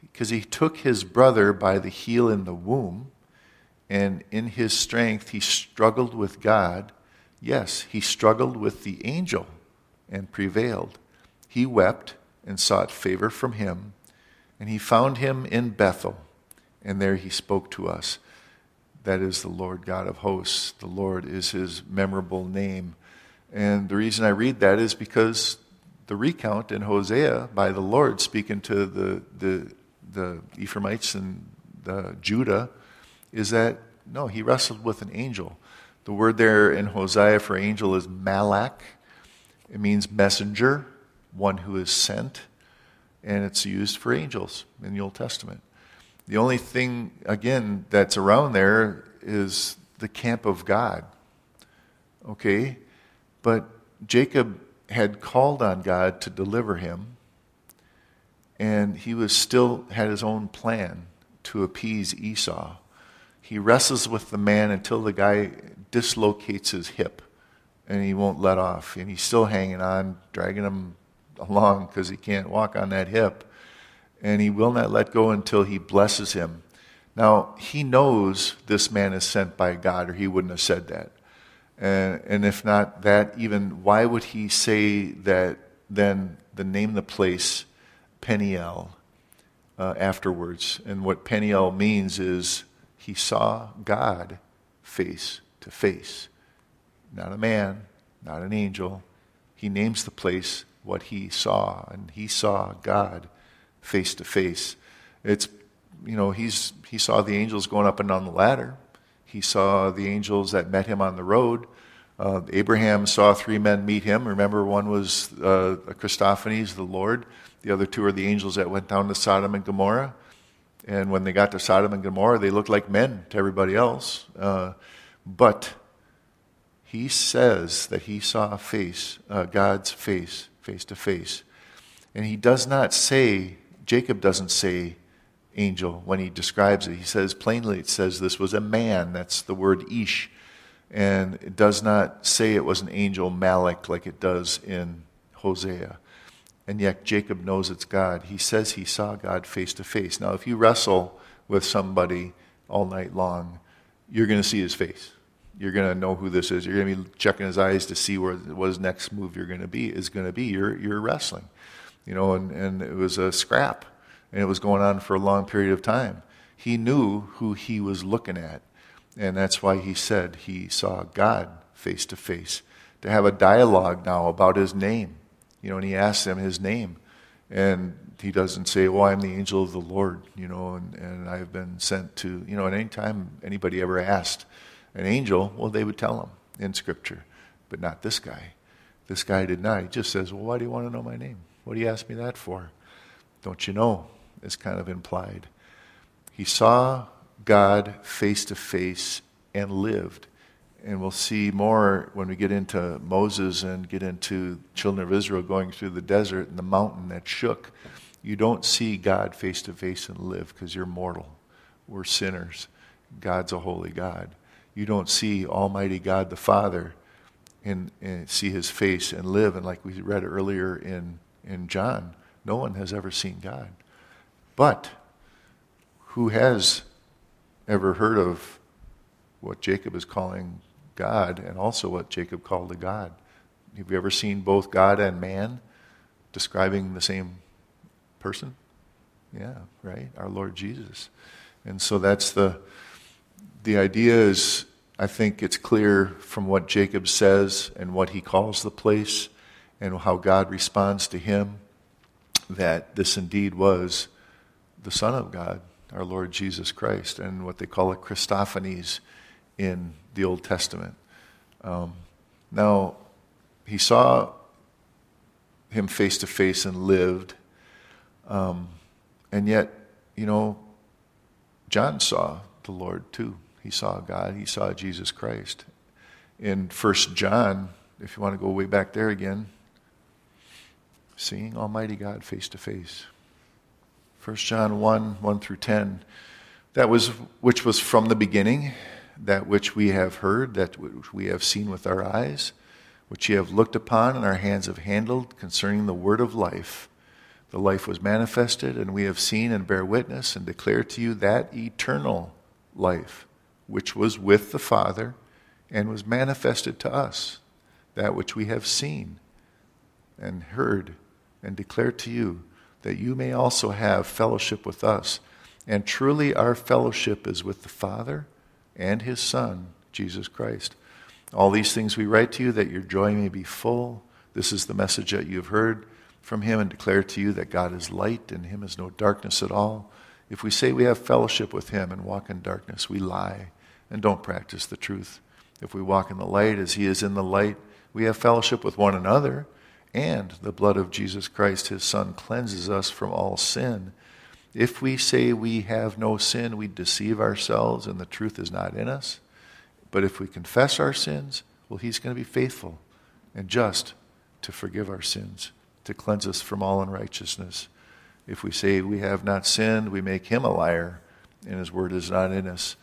[SPEAKER 1] because he took his brother by the heel in the womb and in his strength he struggled with God. Yes, he struggled with the angel and prevailed. He wept and sought favor from him, and he found him in Bethel, and there he spoke to us. That is the Lord God of hosts. The Lord is his memorable name. And the reason I read that is because the recount in Hosea by the Lord speaking to the, the, the Ephraimites and the Judah is that no, he wrestled with an angel. The word there in Hosea for angel is malak. It means messenger, one who is sent, and it's used for angels in the Old Testament. The only thing, again, that's around there is the camp of God. Okay? But Jacob had called on God to deliver him, and he was still had his own plan to appease Esau. He wrestles with the man until the guy dislocates his hip and he won't let off. And he's still hanging on, dragging him along because he can't walk on that hip. And he will not let go until he blesses him. Now, he knows this man is sent by God, or he wouldn't have said that. And, and if not that, even why would he say that then the name the place Peniel uh, afterwards? And what Peniel means is he saw God face to face. Not a man, not an angel. He names the place what he saw, and he saw God face to face. It's, you know, he's, he saw the angels going up and down the ladder. He saw the angels that met him on the road. Uh, Abraham saw three men meet him. Remember, one was uh, Christophanies, the Lord. The other two are the angels that went down to Sodom and Gomorrah. And when they got to Sodom and Gomorrah, they looked like men to everybody else. Uh, but he says that he saw a face, uh, God's face, face to face. And he does not say, Jacob doesn't say angel when he describes it. He says plainly, it says this was a man. That's the word ish. And it does not say it was an angel, Malak, like it does in Hosea. And yet Jacob knows it's God. He says he saw God face to face. Now, if you wrestle with somebody all night long, you're going to see his face. You're going to know who this is. You're going to be checking his eyes to see where what his next move you're going to be is going to be. You're, you're wrestling, you know, and, and it was a scrap, and it was going on for a long period of time. He knew who he was looking at, and that's why he said he saw God face to face. To have a dialogue now about his name. You know, and he asks him his name. And he doesn't say, Well, I'm the angel of the Lord, you know, and, and I've been sent to, you know, at any time anybody ever asked an angel, well, they would tell him in Scripture. But not this guy. This guy did not. He just says, Well, why do you want to know my name? What do you ask me that for? Don't you know? It's kind of implied. He saw God face to face and lived. And we'll see more when we get into Moses and get into children of Israel going through the desert and the mountain that shook. You don't see God face to face and live because you're mortal. We're sinners. God's a holy God. You don't see Almighty God the Father and, and see his face and live. And like we read earlier in, in John, no one has ever seen God. But who has ever heard of what Jacob is calling God and also what Jacob called a God? Have you ever seen both God and man describing the same person? Yeah, right? Our Lord Jesus. And so that's the the idea is I think it's clear from what Jacob says and what he calls the place and how God responds to him that this indeed was the Son of God, our Lord Jesus Christ, and what they call a Christophanies in the Old Testament. Um, now, he saw him face to face and lived, um, and yet, you know, John saw the Lord too. He saw God, he saw Jesus Christ. In First John, if you want to go way back there again, seeing Almighty God face to face. 1 John 1 1 through 10. That was which was from the beginning, that which we have heard, that which we have seen with our eyes, which ye have looked upon and our hands have handled concerning the word of life. The life was manifested, and we have seen and bear witness and declare to you that eternal life, which was with the Father and was manifested to us, that which we have seen and heard and declare to you that you may also have fellowship with us. And truly, our fellowship is with the Father and His Son, Jesus Christ. All these things we write to you that your joy may be full. This is the message that you have heard from Him and declare to you that God is light and Him is no darkness at all. If we say we have fellowship with Him and walk in darkness, we lie and don't practice the truth. If we walk in the light as He is in the light, we have fellowship with one another and the blood of Jesus Christ, his Son, cleanses us from all sin. If we say we have no sin, we deceive ourselves and the truth is not in us. But if we confess our sins, well, he's going to be faithful and just to forgive our sins, to cleanse us from all unrighteousness. If we say we have not sinned, we make him a liar and his word is not in us.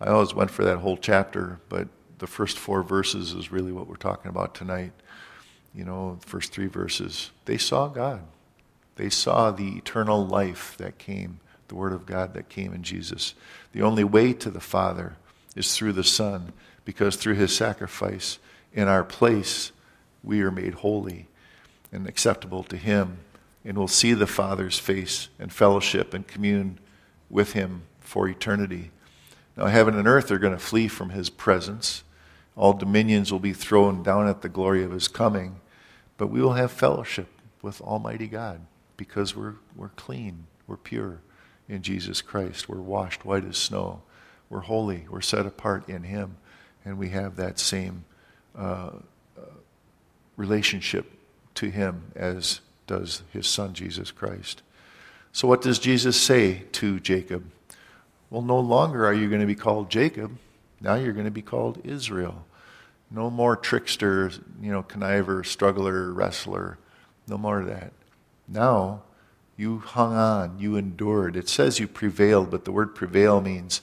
[SPEAKER 1] I always went for that whole chapter, but the first four verses is really what we're talking about tonight you know, first three verses, they saw God. They saw the eternal life that came, the Word of God that came in Jesus. The only way to the Father is through the Son, because through His sacrifice in our place, we are made holy and acceptable to Him, and will see the Father's face and fellowship and commune with Him for eternity. Now, heaven and earth are going to flee from His presence. All dominions will be thrown down at the glory of His coming. But we will have fellowship with Almighty God because we're, we're clean, we're pure in Jesus Christ. We're washed white as snow. We're holy, we're set apart in Him, and we have that same uh, uh, relationship to Him as does His Son, Jesus Christ. So, what does Jesus say to Jacob? Well, no longer are you going to be called Jacob, now you're going to be called Israel. No more trickster, you know, conniver, struggler, wrestler. No more of that. Now, you hung on, you endured. It says you prevailed, but the word prevail means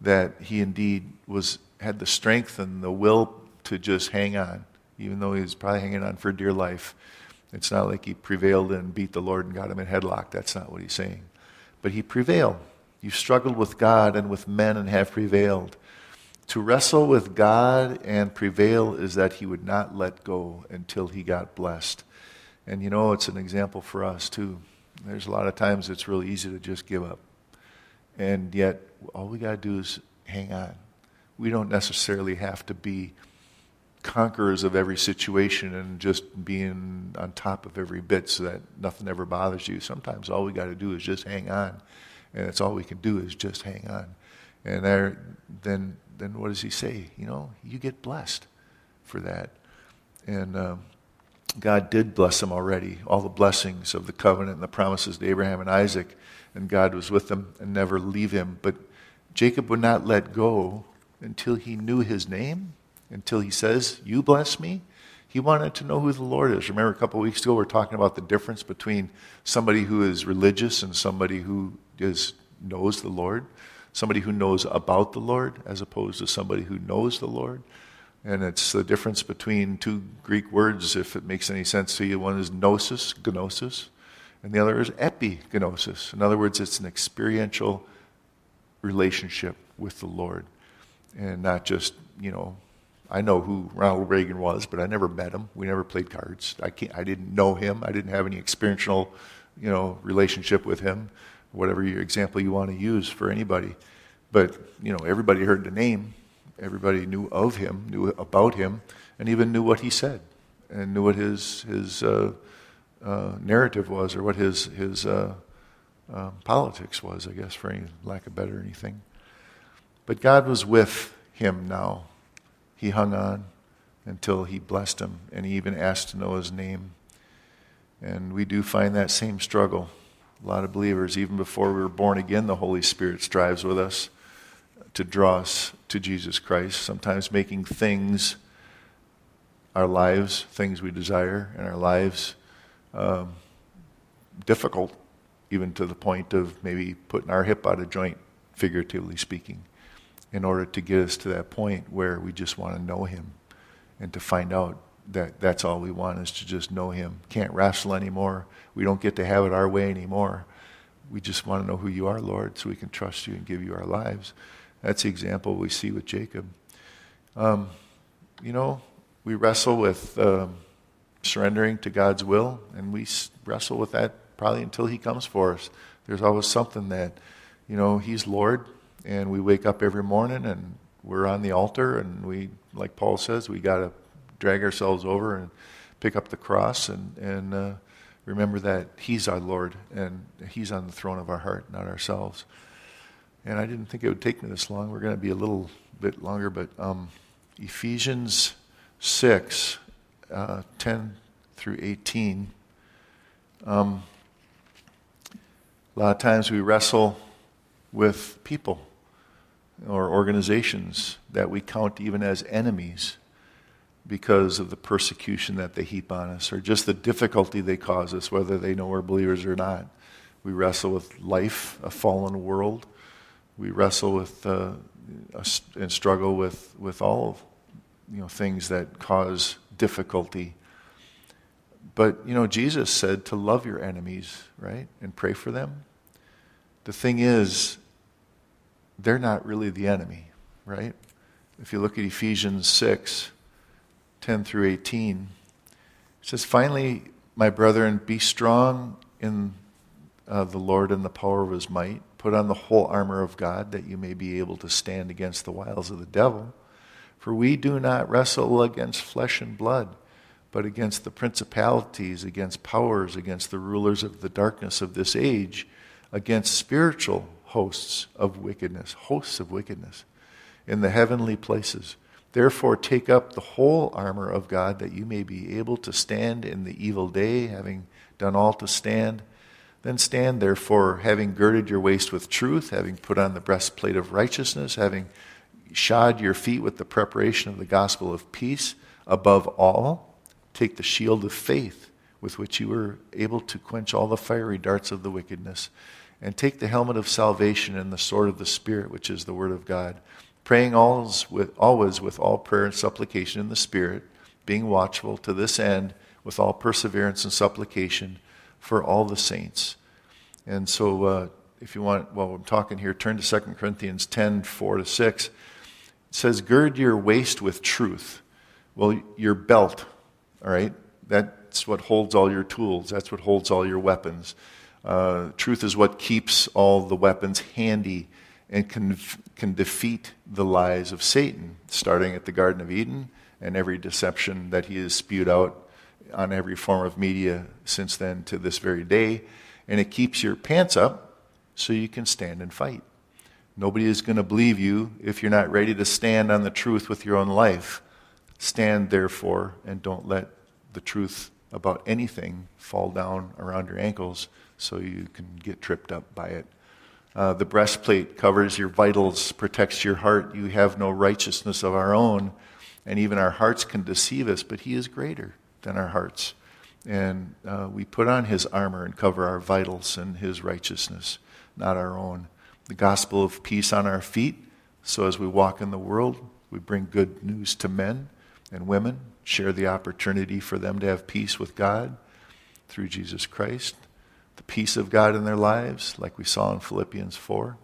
[SPEAKER 1] that he indeed was had the strength and the will to just hang on, even though he was probably hanging on for dear life. It's not like he prevailed and beat the Lord and got him in headlock. That's not what he's saying. But he prevailed. You struggled with God and with men and have prevailed. To wrestle with God and prevail is that he would not let go until he got blessed. And you know, it's an example for us too. There's a lot of times it's really easy to just give up. And yet, all we got to do is hang on. We don't necessarily have to be conquerors of every situation and just being on top of every bit so that nothing ever bothers you. Sometimes all we got to do is just hang on. And it's all we can do is just hang on. And there, then then what does he say? You know, you get blessed for that. And um, God did bless them already, all the blessings of the covenant and the promises to Abraham and Isaac, and God was with them and never leave him. But Jacob would not let go until he knew his name, until he says, You bless me. He wanted to know who the Lord is. Remember, a couple of weeks ago, we are talking about the difference between somebody who is religious and somebody who is, knows the Lord somebody who knows about the Lord as opposed to somebody who knows the Lord. And it's the difference between two Greek words, if it makes any sense to you. One is gnosis, gnosis, And the other is epignosis. In other words, it's an experiential relationship with the Lord. And not just, you know, I know who Ronald Reagan was, but I never met him. We never played cards. I, can't, I didn't know him. I didn't have any experiential, you know, relationship with him. Whatever your example you want to use for anybody. But, you know, everybody heard the name. Everybody knew of him, knew about him, and even knew what he said, and knew what his, his uh, uh, narrative was, or what his, his uh, um, politics was, I guess, for any lack of better anything. But God was with him now. He hung on until he blessed him, and he even asked to know his name. And we do find that same struggle. A lot of believers, even before we were born again, the Holy Spirit strives with us to draw us to Jesus Christ, sometimes making things, our lives, things we desire in our lives, um, difficult, even to the point of maybe putting our hip out of joint, figuratively speaking, in order to get us to that point where we just want to know Him and to find out that that's all we want is to just know Him. Can't wrestle anymore. We don't get to have it our way anymore. We just want to know who you are, Lord, so we can trust you and give you our lives. That's the example we see with Jacob. Um, you know, we wrestle with um, surrendering to God's will, and we wrestle with that probably until He comes for us. There's always something that, you know, He's Lord, and we wake up every morning and we're on the altar, and we, like Paul says, we got to drag ourselves over and pick up the cross and, and uh, remember that He's our Lord and He's on the throne of our heart, not ourselves. And I didn't think it would take me this long. We're going to be a little bit longer, but um, Ephesians 6, uh, 10 through 18. Um, a lot of times we wrestle with people or organizations that we count even as enemies because of the persecution that they heap on us or just the difficulty they cause us, whether they know we're believers or not. We wrestle with life, a fallen world we wrestle with uh, and struggle with, with all you know, things that cause difficulty. But, you know, Jesus said to love your enemies, right? And pray for them. The thing is, they're not really the enemy, right? If you look at Ephesians 6 10 through 18, it says, Finally, my brethren, be strong in uh, the Lord and the power of his might. Put on the whole armor of God that you may be able to stand against the wiles of the devil. For we do not wrestle against flesh and blood, but against the principalities, against powers, against the rulers of the darkness of this age, against spiritual hosts of wickedness, hosts of wickedness in the heavenly places. Therefore, take up the whole armor of God that you may be able to stand in the evil day, having done all to stand. Then stand therefore, having girded your waist with truth, having put on the breastplate of righteousness, having shod your feet with the preparation of the gospel of peace. Above all, take the shield of faith with which you are able to quench all the fiery darts of the wickedness. And take the helmet of salvation and the sword of the Spirit, which is the word of God, praying always with, always with all prayer and supplication in the Spirit, being watchful to this end with all perseverance and supplication for all the saints. And so, uh, if you want, while I'm talking here, turn to 2 Corinthians 10 4 to 6. It says, Gird your waist with truth. Well, your belt, all right? That's what holds all your tools, that's what holds all your weapons. Uh, truth is what keeps all the weapons handy and can, can defeat the lies of Satan, starting at the Garden of Eden and every deception that he has spewed out on every form of media since then to this very day. And it keeps your pants up so you can stand and fight. Nobody is going to believe you if you're not ready to stand on the truth with your own life. Stand, therefore, and don't let the truth about anything fall down around your ankles so you can get tripped up by it. Uh, the breastplate covers your vitals, protects your heart. You have no righteousness of our own, and even our hearts can deceive us, but He is greater than our hearts. And uh, we put on his armor and cover our vitals in his righteousness, not our own. The gospel of peace on our feet, so as we walk in the world, we bring good news to men and women, share the opportunity for them to have peace with God through Jesus Christ. The peace of God in their lives, like we saw in Philippians 4.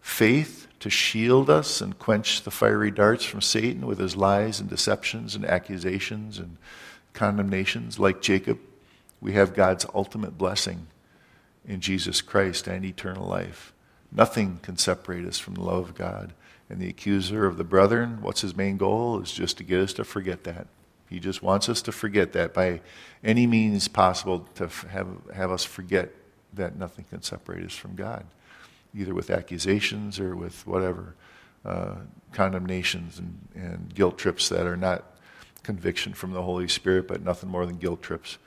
[SPEAKER 1] Faith to shield us and quench the fiery darts from Satan with his lies and deceptions and accusations and condemnations. Like Jacob, we have God's ultimate blessing in Jesus Christ and eternal life. Nothing can separate us from the love of God. And the accuser of the brethren, what's his main goal? Is just to get us to forget that. He just wants us to forget that by any means possible to have, have us forget that nothing can separate us from God, either with accusations or with whatever uh, condemnations and, and guilt trips that are not conviction from the Holy Spirit, but nothing more than guilt trips.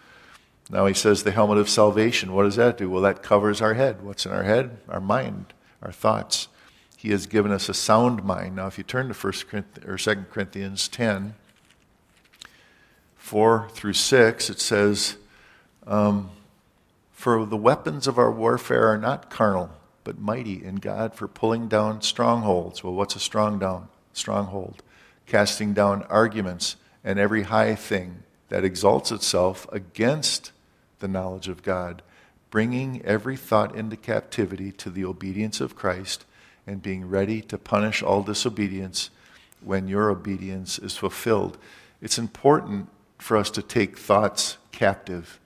[SPEAKER 1] Now he says the helmet of salvation. What does that do? Well, that covers our head. What's in our head? Our mind, our thoughts. He has given us a sound mind. Now, if you turn to 1 Corinthians, or 2 Corinthians 10, 4 through 6, it says, um, For the weapons of our warfare are not carnal, but mighty in God for pulling down strongholds. Well, what's a strong down? Stronghold. Casting down arguments and every high thing that exalts itself against the knowledge of God, bringing every thought into captivity to the obedience of Christ, and being ready to punish all disobedience when your obedience is fulfilled. It's important for us to take thoughts captive,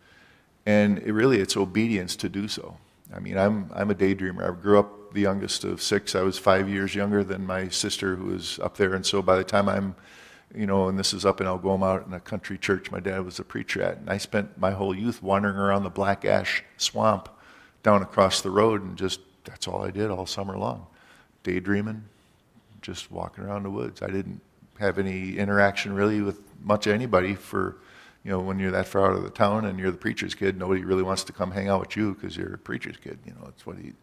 [SPEAKER 1] and it really it's obedience to do so. I mean, I'm, I'm a daydreamer. I grew up the youngest of six. I was five years younger than my sister, who was up there, and so by the time I'm you know, and this is up in Algoma in a country church my dad was a preacher at. And I spent my whole youth wandering around the black ash swamp down across the road and just, that's all I did all summer long. Daydreaming, just walking around the woods. I didn't have any interaction really with much anybody for, you know, when you're that far out of the town and you're the preacher's kid, nobody really wants to come hang out with you because you're a preacher's kid. You know, that's what he.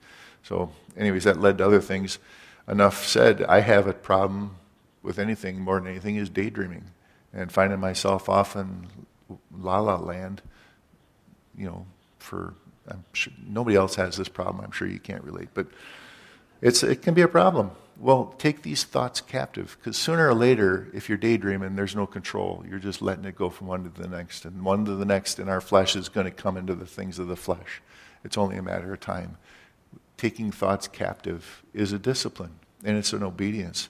[SPEAKER 1] So, anyways, that led to other things. Enough said. I have a problem with anything more than anything is daydreaming and finding myself off in la la land, you know, for I'm sure nobody else has this problem. I'm sure you can't relate, but it's it can be a problem. Well, take these thoughts captive because sooner or later, if you're daydreaming, there's no control. You're just letting it go from one to the next, and one to the next, and our flesh is going to come into the things of the flesh. It's only a matter of time. Taking thoughts captive is a discipline, and it's an obedience.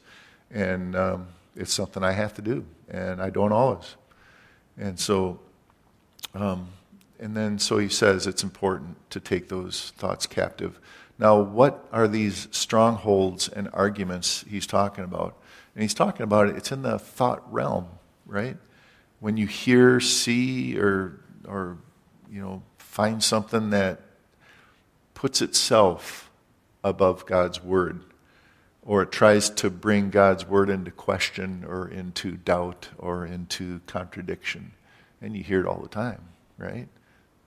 [SPEAKER 1] And um, it's something I have to do, and I don't always. And so, um, and then so he says it's important to take those thoughts captive. Now, what are these strongholds and arguments he's talking about? And he's talking about it, it's in the thought realm, right? When you hear, see, or, or you know, find something that puts itself above God's word or it tries to bring God's word into question or into doubt or into contradiction. And you hear it all the time, right?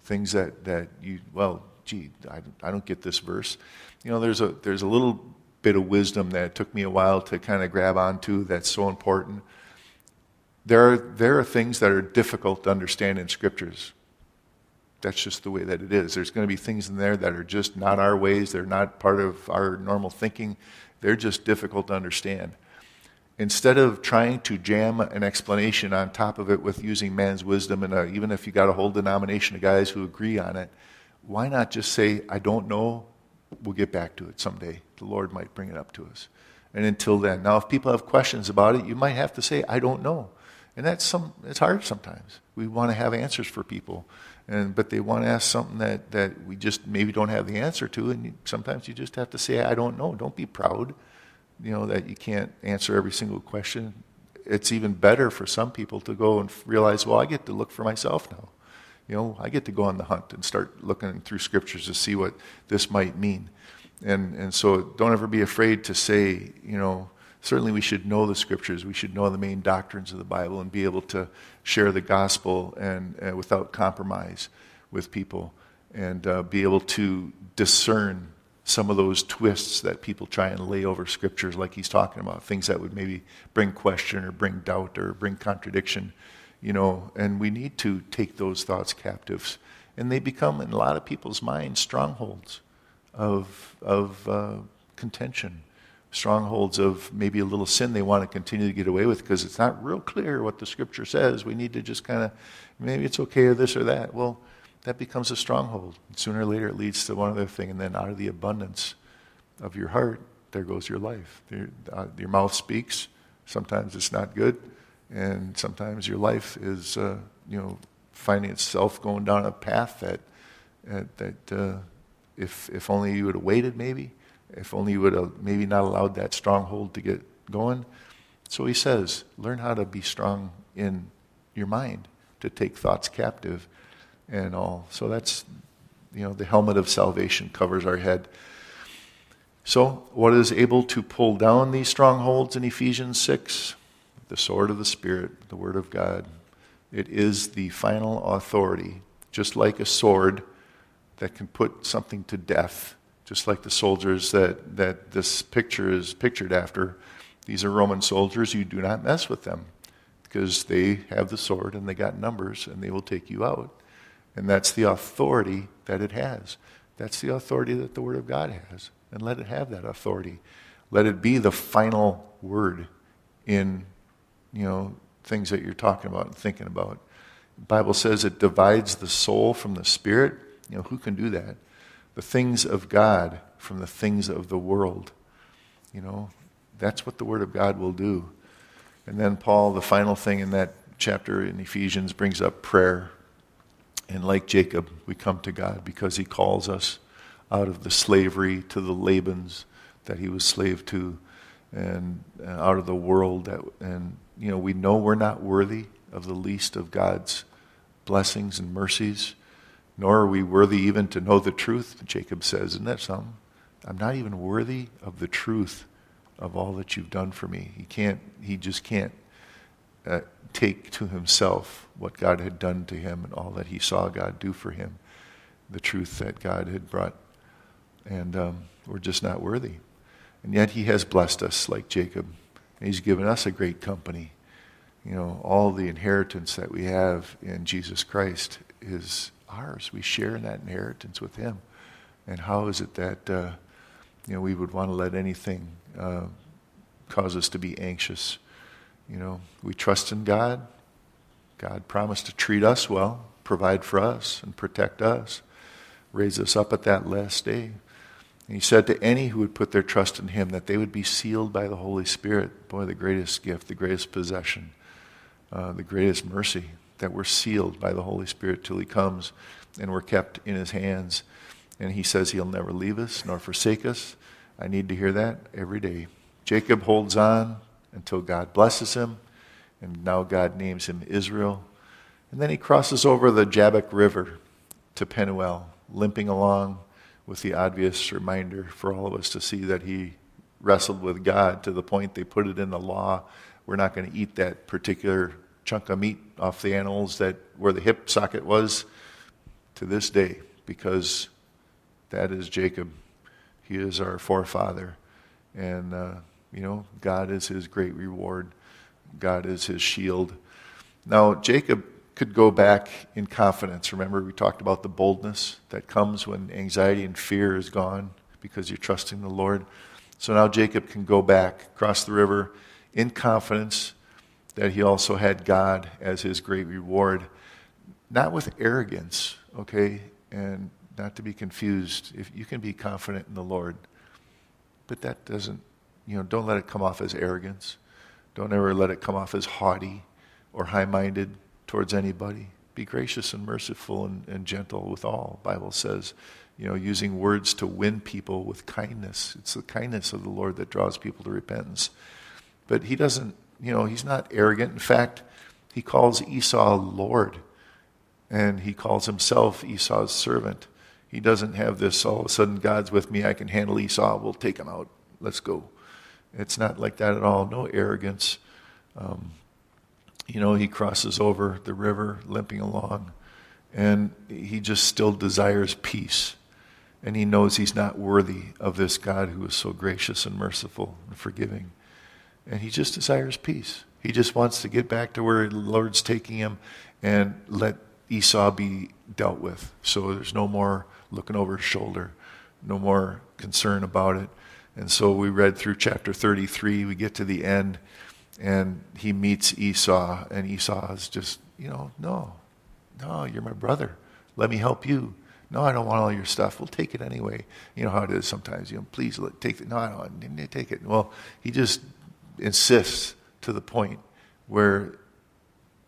[SPEAKER 1] Things that, that you, well, gee, I, I don't get this verse. You know, there's a, there's a little bit of wisdom that it took me a while to kind of grab onto that's so important. There are, there are things that are difficult to understand in scriptures. That's just the way that it is. There's going to be things in there that are just not our ways, they're not part of our normal thinking they're just difficult to understand. Instead of trying to jam an explanation on top of it with using man's wisdom, and uh, even if you got a whole denomination of guys who agree on it, why not just say, I don't know, we'll get back to it someday. The Lord might bring it up to us. And until then, now if people have questions about it, you might have to say, I don't know. And that's some, it's hard sometimes. We want to have answers for people. And, but they want to ask something that, that we just maybe don't have the answer to, and you, sometimes you just have to say, I don't know. Don't be proud, you know, that you can't answer every single question. It's even better for some people to go and realize, well, I get to look for myself now. You know, I get to go on the hunt and start looking through scriptures to see what this might mean. And, and so don't ever be afraid to say, you know, certainly we should know the scriptures. We should know the main doctrines of the Bible and be able to share the gospel and uh, without compromise with people and uh, be able to discern some of those twists that people try and lay over scriptures like he's talking about things that would maybe bring question or bring doubt or bring contradiction you know and we need to take those thoughts captives and they become in a lot of people's minds strongholds of of uh, contention strongholds of maybe a little sin they want to continue to get away with because it's not real clear what the scripture says. We need to just kind of, maybe it's okay or this or that. Well, that becomes a stronghold. Sooner or later, it leads to one other thing, and then out of the abundance of your heart, there goes your life. Uh, your mouth speaks. Sometimes it's not good, and sometimes your life is, uh, you know, finding itself going down a path that, uh, that uh, if if only you would have waited, maybe, if only you would have maybe not allowed that stronghold to get going. So he says, learn how to be strong in your mind, to take thoughts captive and all. So that's, you know, the helmet of salvation covers our head. So, what is able to pull down these strongholds in Ephesians 6? The sword of the Spirit, the Word of God. It is the final authority, just like a sword that can put something to death, just like the soldiers that, that this picture is pictured after. These are Roman soldiers. You do not mess with them because they have the sword and they got numbers and they will take you out. And that's the authority that it has. That's the authority that the Word of God has. And let it have that authority. Let it be the final word in, you know, things that you're talking about and thinking about. The Bible says it divides the soul from the spirit. You know, who can do that? The things of God from the things of the world. You know, that's what the Word of God will do. And then Paul, the final thing in that chapter in Ephesians, brings up prayer. And like Jacob, we come to God because he calls us out of the slavery to the Labans that he was slave to and out of the world that and you know we know we're not worthy of the least of God's blessings and mercies nor are we worthy even to know the truth Jacob says isn't that something I'm not even worthy of the truth of all that you've done for me. He can't, he just can't uh, take to himself what God had done to him and all that he saw God do for him, the truth that God had brought. And um, we're just not worthy. And yet he has blessed us like Jacob. He's given us a great company. You know, all the inheritance that we have in Jesus Christ is ours. We share in that inheritance with him. And how is it that, uh, you know, we would want to let anything uh, cause us to be anxious. You know, we trust in God. God promised to treat us well, provide for us, and protect us, raise us up at that last day. And he said to any who would put their trust in him that they would be sealed by the Holy Spirit. Boy, the greatest gift, the greatest possession, uh, the greatest mercy, that we're sealed by the Holy Spirit till he comes and we're kept in his hands. And he says he'll never leave us nor forsake us. I need to hear that every day. Jacob holds on until God blesses him, and now God names him Israel. And then he crosses over the Jabbok River to Penuel, limping along with the obvious reminder for all of us to see that he wrestled with God to the point they put it in the law. We're not going to eat that particular chunk of meat off the animals that where the hip socket was to this day because that is Jacob he is our forefather. And, uh, you know, God is his great reward, God is his shield. Now, Jacob could go back in confidence. Remember, we talked about the boldness that comes when anxiety and fear is gone because you're trusting the Lord. So now Jacob can go back, cross the river in confidence that he also had God as his great reward, not with arrogance, okay? And not to be confused. If you can be confident in the Lord, but that doesn't, you know, don't let it come off as arrogance. Don't ever let it come off as haughty or high-minded towards anybody. Be gracious and merciful and, and gentle with all. Bible says, you know, using words to win people with kindness. It's the kindness of the Lord that draws people to repentance. But he doesn't, you know, he's not arrogant. In fact, he calls Esau Lord, and he calls himself Esau's servant. He doesn't have this all of a sudden, God's with me, I can handle Esau, we'll take him out, let's go. It's not like that at all, no arrogance. Um, you know, he crosses over the river, limping along, and he just still desires peace. And he knows he's not worthy of this God who is so gracious and merciful and forgiving. And he just desires peace. He just wants to get back to where the Lord's taking him and let Esau be dealt with. So there's no more looking over his shoulder, no more concern about it. And so we read through chapter 33, we get to the end, and he meets Esau, and Esau is just, you know, no, no, you're my brother. Let me help you. No, I don't want all your stuff. We'll take it anyway. You know how it is sometimes. You know, please let, take it. No, I don't take it. Well, he just insists to the point where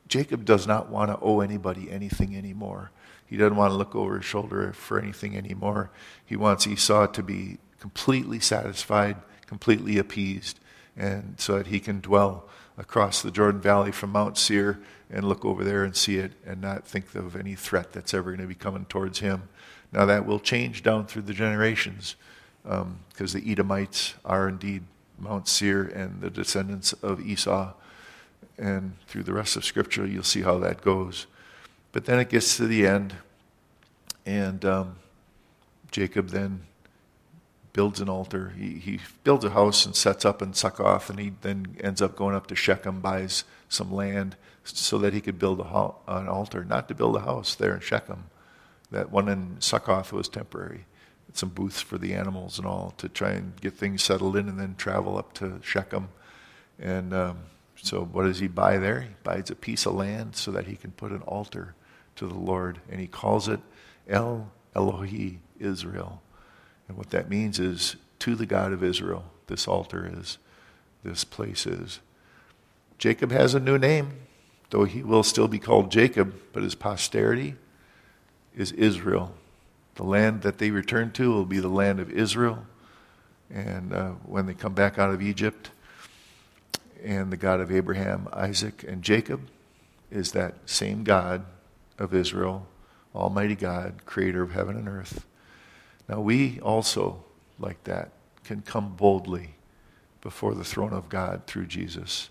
[SPEAKER 1] Jacob does not want to owe anybody anything anymore. He doesn't want to look over his shoulder for anything anymore. He wants Esau to be completely satisfied, completely appeased, and so that he can dwell across the Jordan Valley from Mount Seir and look over there and see it and not think of any threat that's ever going to be coming towards him. Now, that will change down through the generations because um, the Edomites are indeed Mount Seir and the descendants of Esau. And through the rest of Scripture, you'll see how that goes. But then it gets to the end, and um, Jacob then builds an altar. He, he builds a house and sets up in Succoth, and he then ends up going up to Shechem, buys some land so that he could build ho- an altar, not to build a house there in Shechem. That one in Succoth was temporary. Some booths for the animals and all to try and get things settled in and then travel up to Shechem. And um, so, what does he buy there? He buys a piece of land so that he can put an altar to the Lord, and he calls it El Elohi Israel. And what that means is to the God of Israel, this altar is, this place is. Jacob has a new name, though he will still be called Jacob, but his posterity is Israel. The land that they return to will be the land of Israel. And uh, when they come back out of Egypt, and the God of Abraham, Isaac, and Jacob is that same God of Israel, Almighty God, creator of heaven and earth. Now, we also, like that, can come boldly before the throne of God through Jesus.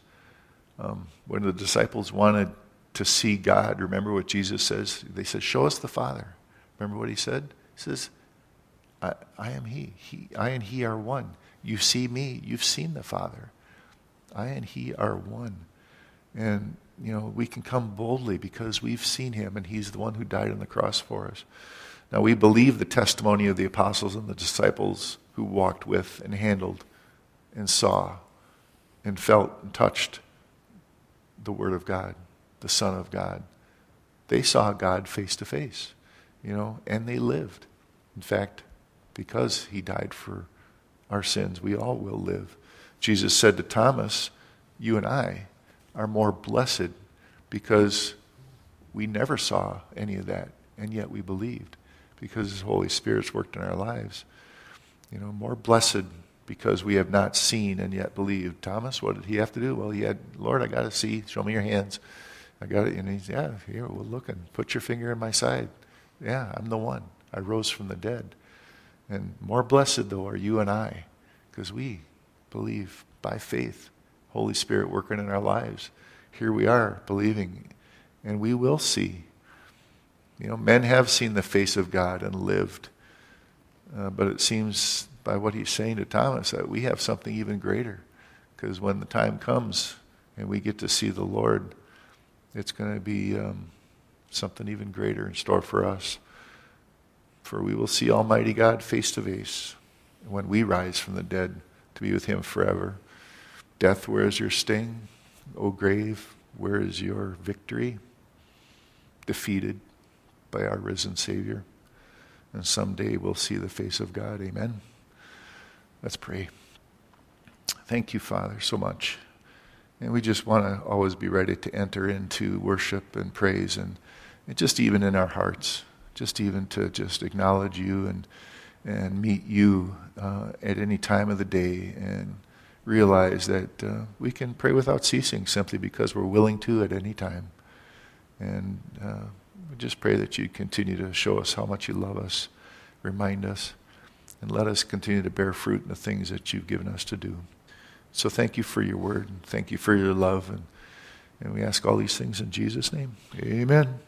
[SPEAKER 1] Um, when the disciples wanted to see God, remember what Jesus says? They said, Show us the Father. Remember what he said? He says, I, I am he. he. I and he are one. You see me, you've seen the Father. I and he are one. And, you know, we can come boldly because we've seen him and he's the one who died on the cross for us. Now, we believe the testimony of the apostles and the disciples who walked with and handled and saw and felt and touched the Word of God, the Son of God. They saw God face to face, you know, and they lived. In fact, because He died for our sins, we all will live. Jesus said to Thomas, You and I are more blessed because we never saw any of that, and yet we believed because His Holy Spirit's worked in our lives. You know, more blessed because we have not seen and yet believed. Thomas, what did he have to do? Well, he had, Lord, I got to see. Show me your hands. I got it. And he's, yeah, here, we'll look and put your finger in my side. Yeah, I'm the one. I rose from the dead. And more blessed, though, are you and I because we believe by faith. Holy Spirit working in our lives. Here we are believing, and we will see. You know, men have seen the face of God and lived. Uh, but it seems by what he's saying to Thomas that we have something even greater. Because when the time comes and we get to see the Lord, it's going to be um, something even greater in store for us. For we will see Almighty God face to face when we rise from the dead to be with him forever. Death, where is your sting? O grave, where is your victory? Defeated by our risen Savior. And someday we'll see the face of God. Amen. Let's pray. Thank you, Father, so much. And we just want to always be ready to enter into worship and praise and, and just even in our hearts, just even to just acknowledge you and and meet you uh, at any time of the day and realize that uh, we can pray without ceasing simply because we're willing to at any time. And uh, we just pray that you continue to show us how much you love us, remind us, and let us continue to bear fruit in the things that you've given us to do. So thank you for your word, and thank you for your love, and, and we ask all these things in Jesus' name. Amen.